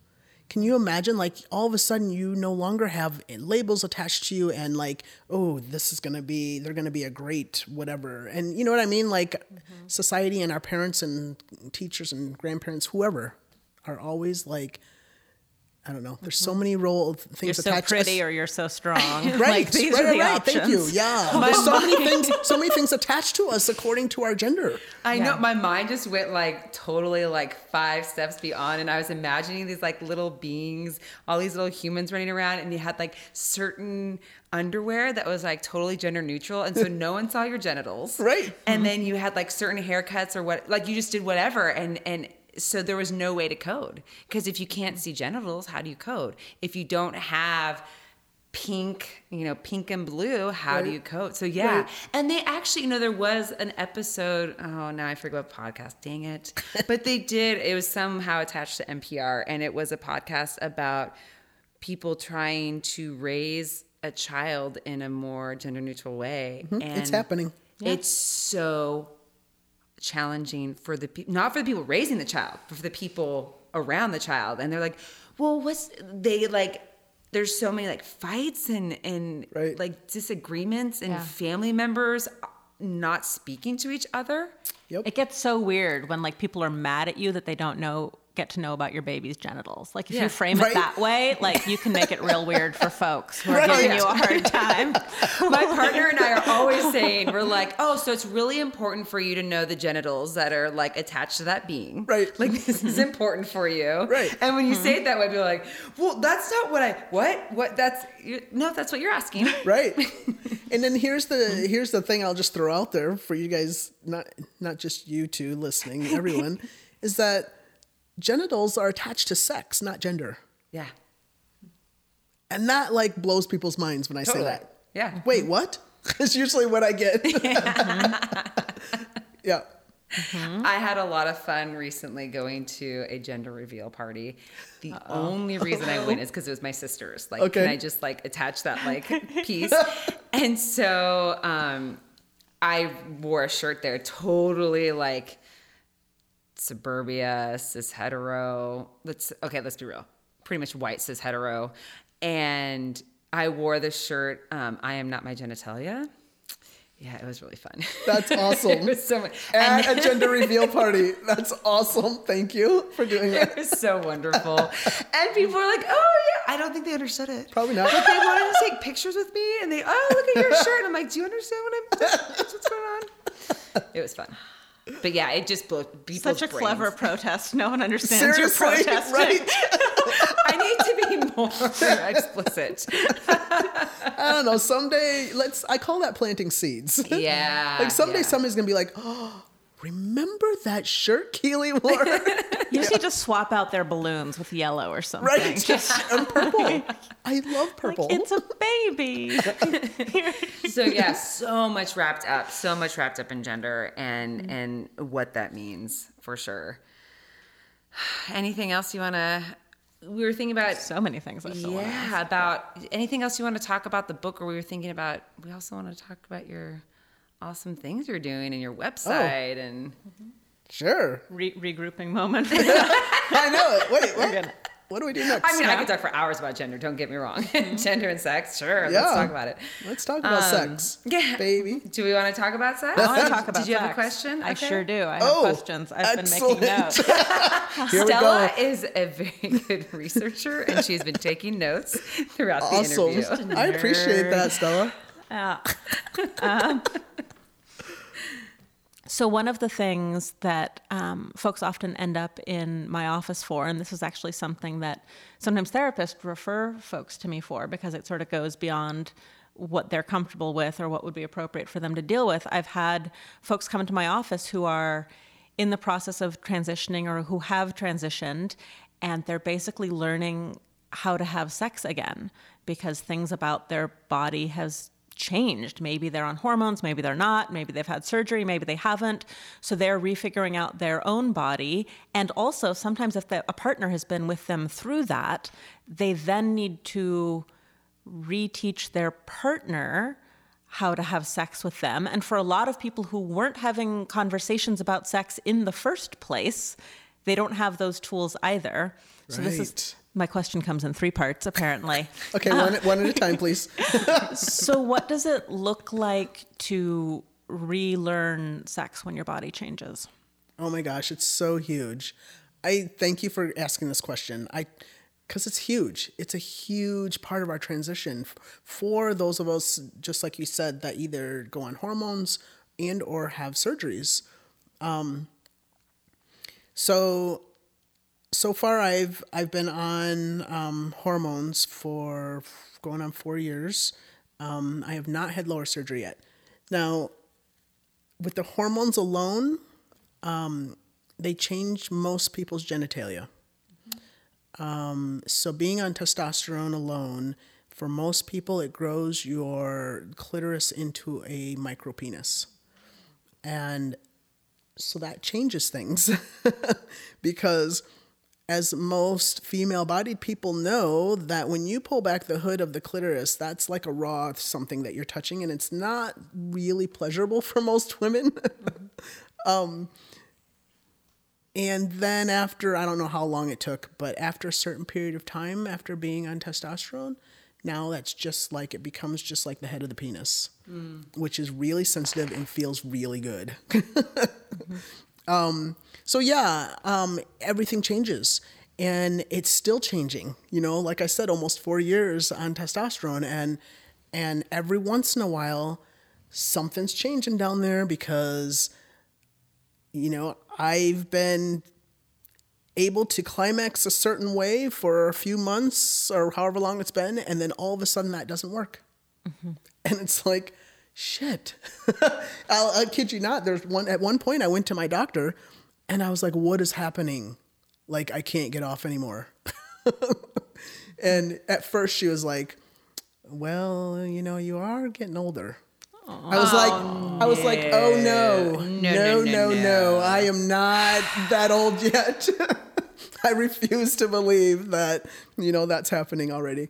Can you imagine, like, all of a sudden you no longer have labels attached to you and, like, oh, this is going to be, they're going to be a great whatever. And you know what I mean? Like, mm-hmm. society and our parents and teachers and grandparents, whoever, are always like, I don't know. There's so mm-hmm. many role things You're so attached to us. pretty or you're so strong. Right, like these right, are the right, options. Thank you. Yeah, there's so many things, so many things attached to us according to our gender. I Yeah. know my mind just went like totally like five steps beyond, and I was imagining these like little beings, all these little humans running around, and you had like certain underwear that was like totally gender neutral, and so no one saw your genitals, Right. And mm-hmm. then you had like certain haircuts or what, like you just did whatever, and and so there was no way to code because if you can't see genitals, how do you code? If you don't have pink, you know, pink and blue, how do you code? So yeah, Right. and they actually, you know, there was an episode. Oh, now I forget what podcast. Dang it! But they did. It was somehow attached to NPR, and it was a podcast about people trying to raise a child in a more gender neutral way. Mm-hmm. And It's happening. It's so challenging for the pe- not for the people raising the child, but for the people around the child. And they're like, well, what's they like? There's so many like fights and and Right. like disagreements and Yeah. family members uh, not speaking to each other. Yep. It gets so weird when like people are mad at you that they don't know get to know about your baby's genitals. Like if Yeah. you frame Right. it that way, like you can make it real weird for folks who are Right. giving you a hard time. My partner and I are always saying, we're like, oh, so it's really important for you to know the genitals that are like attached to that being. Right. Like this is important for you. Right. And when you say it that way, people are like, well, that's not what I, what? What? That's, you, no, that's what you're asking. right and then here's the here's the thing i'll just throw out there for you guys not not just you two listening everyone is that genitals are attached to sex not gender Yeah. and that like blows people's minds when i Totally. say that Yeah. wait what it's usually what i get yeah I had a lot of fun recently going to a gender reveal party. The only reason I went is because it was my sister's. Like, Okay. can I just like attach that like piece? and so um, I wore a shirt there, totally like suburbia, cis hetero. Let's okay, let's be real. Pretty much white cis hetero. And I wore the shirt, um, I am not my genitalia. Yeah, it was really fun. that's it awesome was so much. at and a gender reveal party that's awesome thank you for doing it that was so wonderful. and people were like, oh, yeah. I don't think they understood it. Probably not. But they wanted to take pictures with me and they, oh, look at your shirt. And I'm like, do you understand what I'm doing? What's going on? It was fun. But yeah, it just blew people's Such a brains. clever protest. No one understands seriously your protesting. right I need to be more explicit. i don't know someday let's i call that planting seeds Yeah. Like someday yeah. somebody's gonna be like, oh, remember that shirt Keely wore? You just need to swap out their balloons with yellow or something. right? Just and purple. I love like, purple. it's a baby. so yeah, so much wrapped up, so much wrapped up in gender and mm. and what that means for sure. Anything else you want to? We were thinking about so many things I still want to ask. yeah about anything else you want to talk about the book, or we were thinking about. We also want to talk about your awesome things you're doing and your website and sure. Re- regrouping moment. I know it. Wait, what? good. What do we do next? I mean, I could talk for hours about gender. Don't get me wrong. gender and sex, sure. Yeah. Let's talk about it. Let's talk about Um, sex. yeah. Baby. Do we want to talk about sex? I want to talk about Did you have a question? I Okay. sure do. I have Oh, questions. I've excellent. been making notes. Here we Stella go. is a very good researcher, and she's been taking notes throughout the Awesome. interview. I appreciate that, Stella. Uh, um, So, one of the things that um, folks often end up in my office for, and this is actually something that sometimes therapists refer folks to me for because it sort of goes beyond what they're comfortable with or what would be appropriate for them to deal with. I've had folks come into my office who are in the process of transitioning or who have transitioned, and they're basically learning how to have sex again because things about their body has changed. Maybe they're on hormones, maybe they're not, maybe they've had surgery, maybe they haven't. So they're refiguring out their own body. And also, sometimes if the, a partner has been with them through that, they then need to reteach their partner how to have sex with them. And for a lot of people who weren't having conversations about sex in the first place, they don't have those tools either. So this is my question comes in three parts, apparently. okay, one, one at a time, please. so, what does it look like to relearn sex when your body changes? Oh my gosh, it's so huge. I thank you for asking this question. I because it's huge. It's a huge part of our transition for those of us, just like you said, that either go on hormones and or have surgeries. Um, so so far I've I've been on um, hormones for going on four years. Um, I have not had lower surgery yet. Now, with the hormones alone, um, they change most people's genitalia. Um, so being on testosterone alone, for most people, it grows your clitoris into a micro penis, and so that changes things because as most female bodied people know, that when you pull back the hood of the clitoris, that's like a raw something that you're touching, and it's not really pleasurable for most women. Mm-hmm. um, and then after, I don't know how long it took, but after a certain period of time, after being on testosterone, now that's just like it becomes just like the head of the penis, mm. which is really sensitive and feels really good. mm-hmm. um, so yeah, um, everything changes and it's still changing. You know, like I said, almost four years on testosterone, and and every once in a while, something's changing down there because, you know, I've been able to climax a certain way for a few months or however long it's been, and then all of a sudden that doesn't work, mm-hmm. and it's like, shit. I'll, I'll kid you not. There's one at one point I went to my doctor and I was like, what is happening? Like, I can't get off anymore. and at first she was like, well, you know, you are getting older. I was like, oh, I was like, oh no, no, no, no, no, no. I am not that old yet. I refuse to believe that, you know, that's happening already.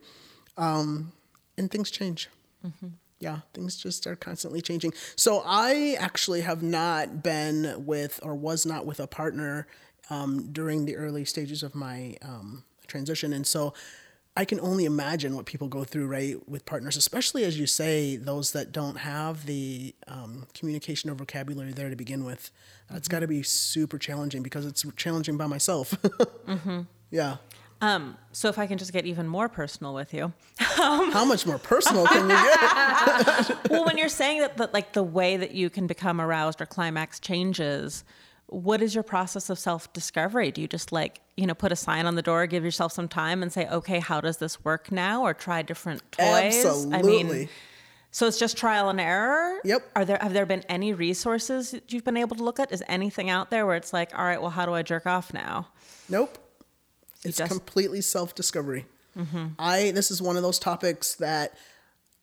Um, and things change. Mm-hmm yeah, things just are constantly changing. So I actually have not been with or was not with a partner um, during the early stages of my um, transition. And so I can only imagine what people go through, right, with partners, especially as you say, those that don't have the um, communication or vocabulary there to begin with. That's mm-hmm. got to be super challenging because it's challenging by myself. mm-hmm. Yeah. Um, so if I can just get even more personal with you, um, how much more personal can you get? well, when you're saying that, that, like the way that you can become aroused or climax changes, what is your process of self-discovery? Do you just like you know put a sign on the door, give yourself some time, and say, okay, how does this work now, or try different toys? Absolutely. I mean, so it's just trial and error. Yep. Are there have there been any resources you've been able to look at? Is anything out there where it's like, all right, well, how do I jerk off now? Nope. It's just... completely self discovery. Mm-hmm. I this is one of those topics that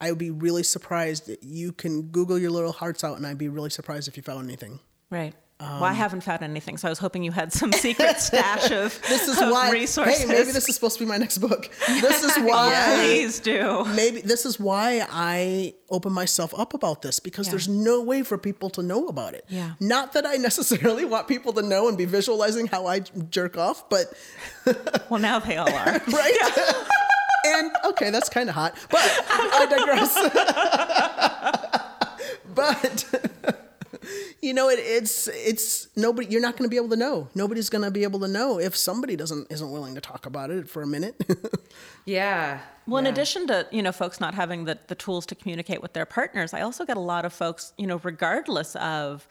I would be really surprised that you can Google your little hearts out, and I'd be really surprised if you found anything. Right. Um, well, I haven't found anything, so I was hoping you had some secret stash of this is of why. Resources. Hey, maybe this is supposed to be my next book. This is why. yeah, please do. Maybe this is why I open myself up about this because yeah. there's no way for people to know about it. Yeah. Not that I necessarily want people to know and be visualizing how I jerk off, but well, now they all are, right? And okay, that's kind of hot, but I digress. but you know, it, it's it's nobody. You're not going to be able to know. Nobody's going to be able to know if somebody doesn't isn't willing to talk about it for a minute. yeah. Well, yeah. in addition to you know folks not having the the tools to communicate with their partners, I also get a lot of folks you know regardless of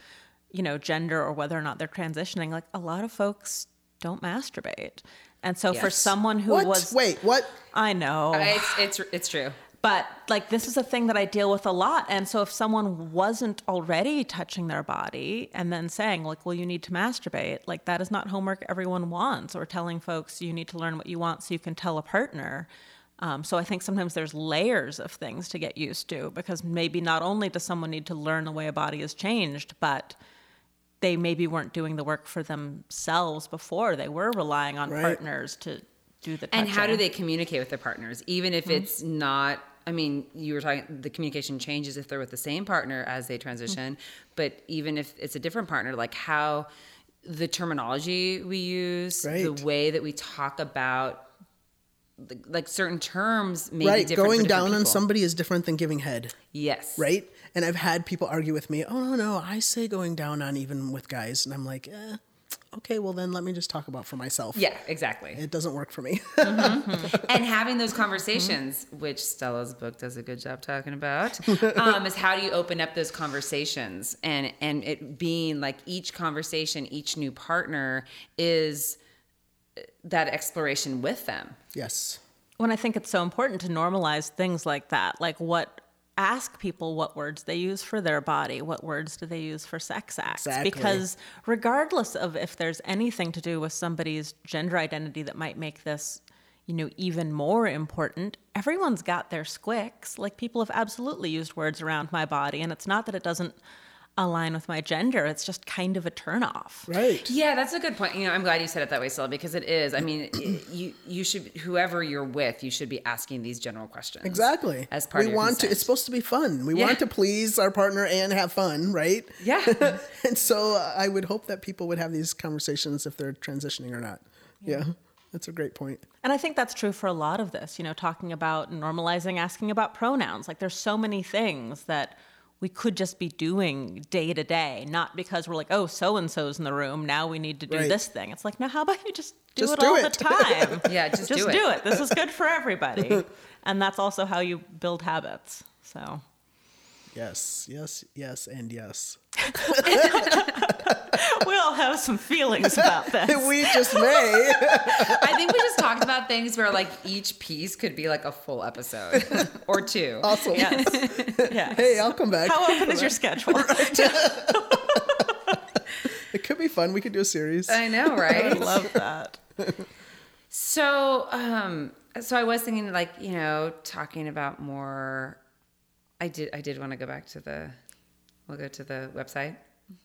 you know, gender or whether or not they're transitioning, like a lot of folks don't masturbate. And so for someone who What? was Wait, what? I know. It's it's it's true. But like this is a thing that I deal with a lot. And so if someone wasn't already touching their body and then saying like, well, you need to masturbate, like that is not homework everyone wants, or telling folks you need to learn what you want so you can tell a partner. Um, so I think sometimes there's layers of things to get used to because maybe not only does someone need to learn the way a body is changed, but they maybe weren't doing the work for themselves before. They were relying on Right. partners to do the touching. And how do they communicate with their partners, even if it's not? I mean, you were talking. The communication changes if they're with the same partner as they transition, but even if it's a different partner, like how the terminology we use, the way that we talk about, like, certain terms, may be right, going down on somebody is different than giving head, Yes. right? And I've had people argue with me, oh, no, no, I say going down on even with guys. And I'm like, eh, okay, well, then let me just talk about for myself. Yeah. Exactly. It doesn't work for me. and having those conversations, which Stella's book does a good job talking about, um, is how do you open up those conversations and and it being like each conversation, each new partner is uh, that exploration with them. yes. when I think it's so important to normalize things like that, like what ask people what words they use for their body, what words do they use for sex acts? Exactly. Because regardless of if there's anything to do with somebody's gender identity that might make this, you know, even more important, everyone's got their squicks. Like people have absolutely used words around my body, and it's not that it doesn't align with my gender, it's just kind of a turnoff. Right. Yeah, that's a good point. You know, I'm glad you said it that way, Stella, because it is. I mean, you you should whoever you're with, you should be asking these general questions. Exactly. As part we of your want to. It's supposed to be fun. We Yeah. want to please our partner and have fun, right? Yeah. and so uh, I would hope that people would have these conversations if they're transitioning or not. Yeah, that's a great point. And I think that's true for a lot of this, you know, talking about normalizing asking about pronouns. Like there's so many things that we could just be doing day to day, not because we're like, oh, so and so's in the room. Now we need to do Right. this thing. It's like, no, how about you just do Just it do all it. the time? Yeah, just do just it. do it. This is good for everybody. and that's also how you build habits. So Yes, yes, yes, and yes. we all have some feelings about this. we just may. I think we just talked about things where like each piece could be like a full episode or two. awesome. yes. yes. Hey, I'll come back. How open is your schedule? It could be fun. We could do a series. I know, right? I love that. So, um, so I was thinking, like, you know, talking about more. I did, I did want to go back to the. We'll go to the website,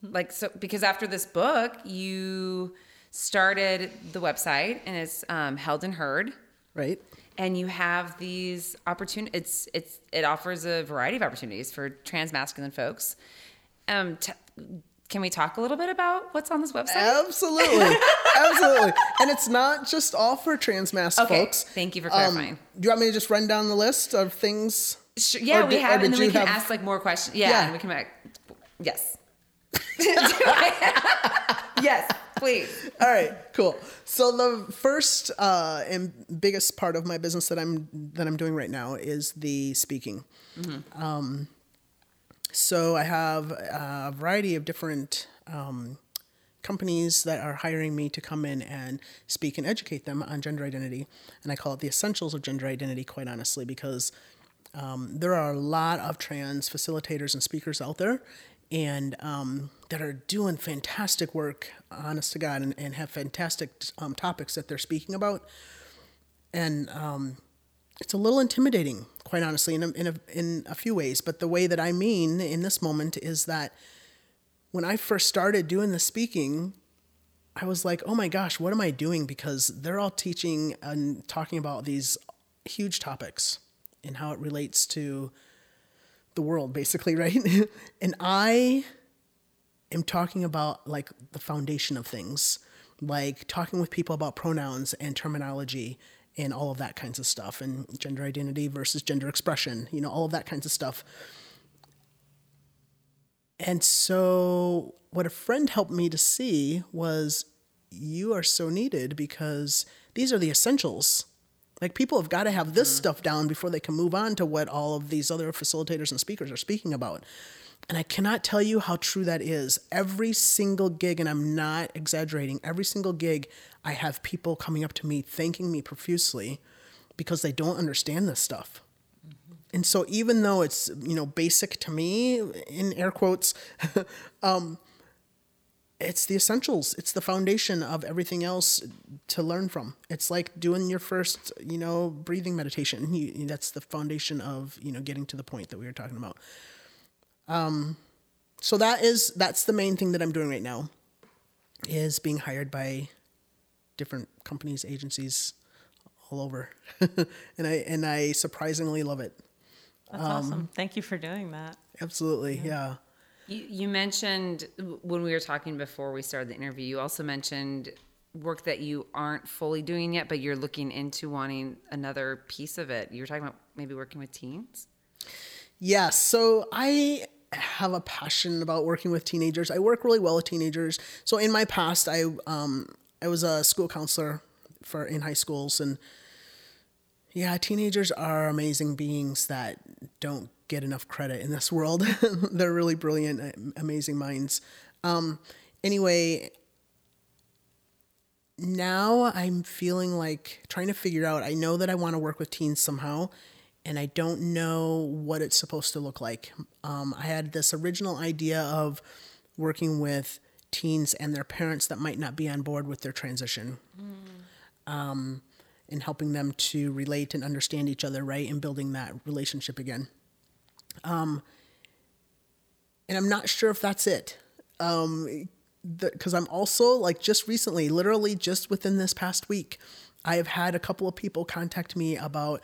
like, so because after this book, you started the website, and it's um, held and heard, Right. and you have these opportunities. It's it's it offers a variety of opportunities for trans masculine folks. Um, t- can we talk a little bit about what's on this website? Absolutely. Absolutely. And it's not just all for trans masc Okay, folks. thank you for Um, clarifying. do you want me to just run down the list of things? Sure, yeah, Or we did- have, and then we can have- ask like more questions. Yeah, Yeah. and we can back. Yes. yes, please. All right, cool. So the first uh, and biggest part of my business that I'm that I'm doing right now is the speaking. Um, so I have a variety of different um, companies that are hiring me to come in and speak and educate them on gender identity, and I call it the essentials of gender identity. Quite honestly, because um, there are a lot of trans facilitators and speakers out there and um, that are doing fantastic work honest to god and, and have fantastic um, topics that they're speaking about. And um, it's a little intimidating quite honestly in a, in, a, in a few ways. But the way that i mean in this moment is that when i first started doing the speaking i was like oh my gosh what am i doing? Because they're all teaching and talking about these huge topics and how it relates to the world basically right? And i am talking about like the foundation of things like talking with people about pronouns and terminology and all of that kinds of stuff and gender identity versus gender expression you know all of that kinds of stuff. And so what a friend helped me to see was you are so needed because these are the essentials like people have got to have this stuff down before they can move on to what all of these other facilitators and speakers are speaking about. And I cannot tell you how true that is. Every single gig, and I'm not exaggerating, every single gig, I have people coming up to me thanking me profusely because they don't understand this stuff. And so even though it's, you know, basic to me in air quotes, um, it's the essentials. It's the foundation of everything else to learn from. It's like doing your first, you know, breathing meditation. You, that's the foundation of, you know, getting to the point that we were talking about. Um, so that is that's the main thing that I'm doing right now is being hired by different companies, agencies all over. and I and I surprisingly love it. That's um, awesome. Thank you for doing that. Absolutely. Yeah. yeah. You, you mentioned when we were talking before we started the interview, you also mentioned work that you aren't fully doing yet, but you're looking into wanting another piece of it. You were talking about maybe working with teens? Yes. So I have a passion about working with teenagers. I work really well with teenagers. So in my past, I um, I was a school counselor for in high schools, and yeah, teenagers are amazing beings that don't get enough credit in this world. They're really brilliant, amazing minds. Um, anyway, now I'm feeling like trying to figure out. I know that I want to work with teens somehow, and I don't know what it's supposed to look like. Um, I had this original idea of working with teens and their parents that might not be on board with their transition. Mm. Um, and helping them to relate and understand each other, right? And building that relationship again. Um, and I'm not sure if that's it. Um, because I'm also like just recently, literally just within this past week, I have had a couple of people contact me about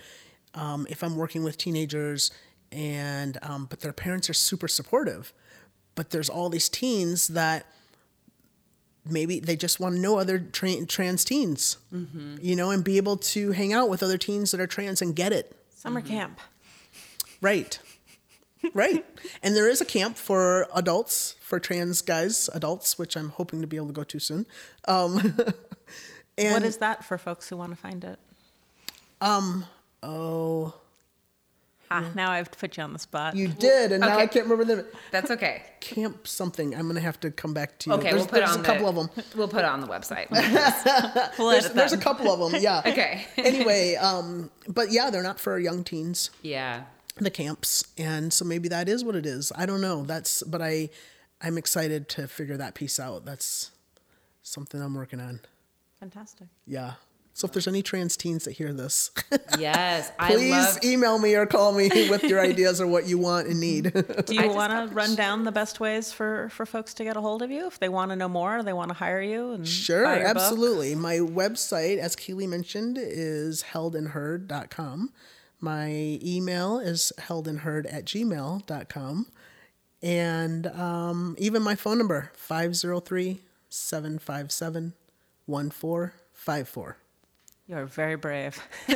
um, if I'm working with teenagers and um, but their parents are super supportive, but there's all these teens that maybe they just want to know other tra- trans teens, mm-hmm. you know, and be able to hang out with other teens that are trans and get it. Summer mm-hmm. camp. Right. Right. And there is a camp for adults, for trans guys, adults, which I'm hoping to be able to go to soon. Um, and, what is that for folks who want to find it? Um, oh, Ah, now I have to put you on the spot. You did, and now I can't remember the That's okay. camp something. I'm gonna have to come back to you. Okay, there's, we'll put there's on a couple the, of them. We'll put it on the website. We'll There's, there's a couple of them. Yeah. okay. Anyway, um, but yeah, they're not for young teens. Yeah. The camps, and so maybe that is what it is. I don't know. That's but I, I'm excited to figure that piece out. That's something I'm working on. Fantastic. Yeah. So if there's any trans teens that hear this, yes, please love- email me or call me with your ideas or what you want and need. Do you want to run down the best ways for for folks to get a hold of you if they want to know more, they want to hire you? And sure, absolutely. Book? My website, as Keely mentioned, is heldandheard.com. My email is heldandheard at gmail.com. And um, even my phone number, 503 757 1454. You're very brave.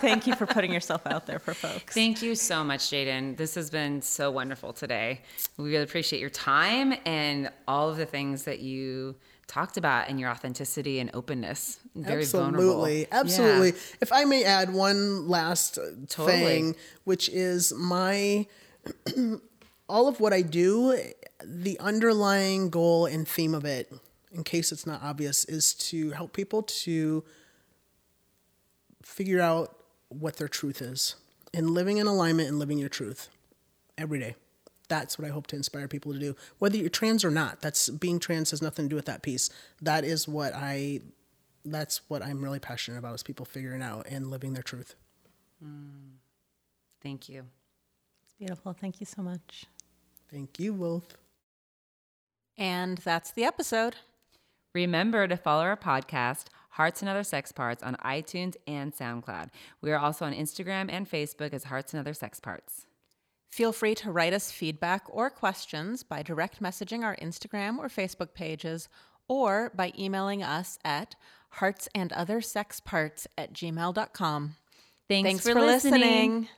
Thank you for putting yourself out there for folks. Thank you so much, Jaden. This has been so wonderful today. We really appreciate your time and all of the things that you talked about and your authenticity and openness. Very absolutely, vulnerable. absolutely. Yeah. If I may add one last totally. thing, which is my all of what I do, the underlying goal and theme of it, in case it's not obvious, is to help people to figure out what their truth is and living in alignment and living your truth every day. That's what I hope to inspire people to do. Whether you're trans or not, that's being trans has nothing to do with that piece. That is what I that's what I'm really passionate about is people figuring out and living their truth. Mm. Thank you. It's beautiful. Thank you so much. Thank you both. And that's the episode. Remember to follow our podcast Hearts and Other Sex Parts on iTunes and SoundCloud. We are also on Instagram and Facebook as Hearts and Other Sex Parts. Feel free to write us feedback or questions by direct messaging our Instagram or Facebook pages or by emailing us at heartsandothersexparts at gmail.com. Thanks, Thanks for, for listening. listening.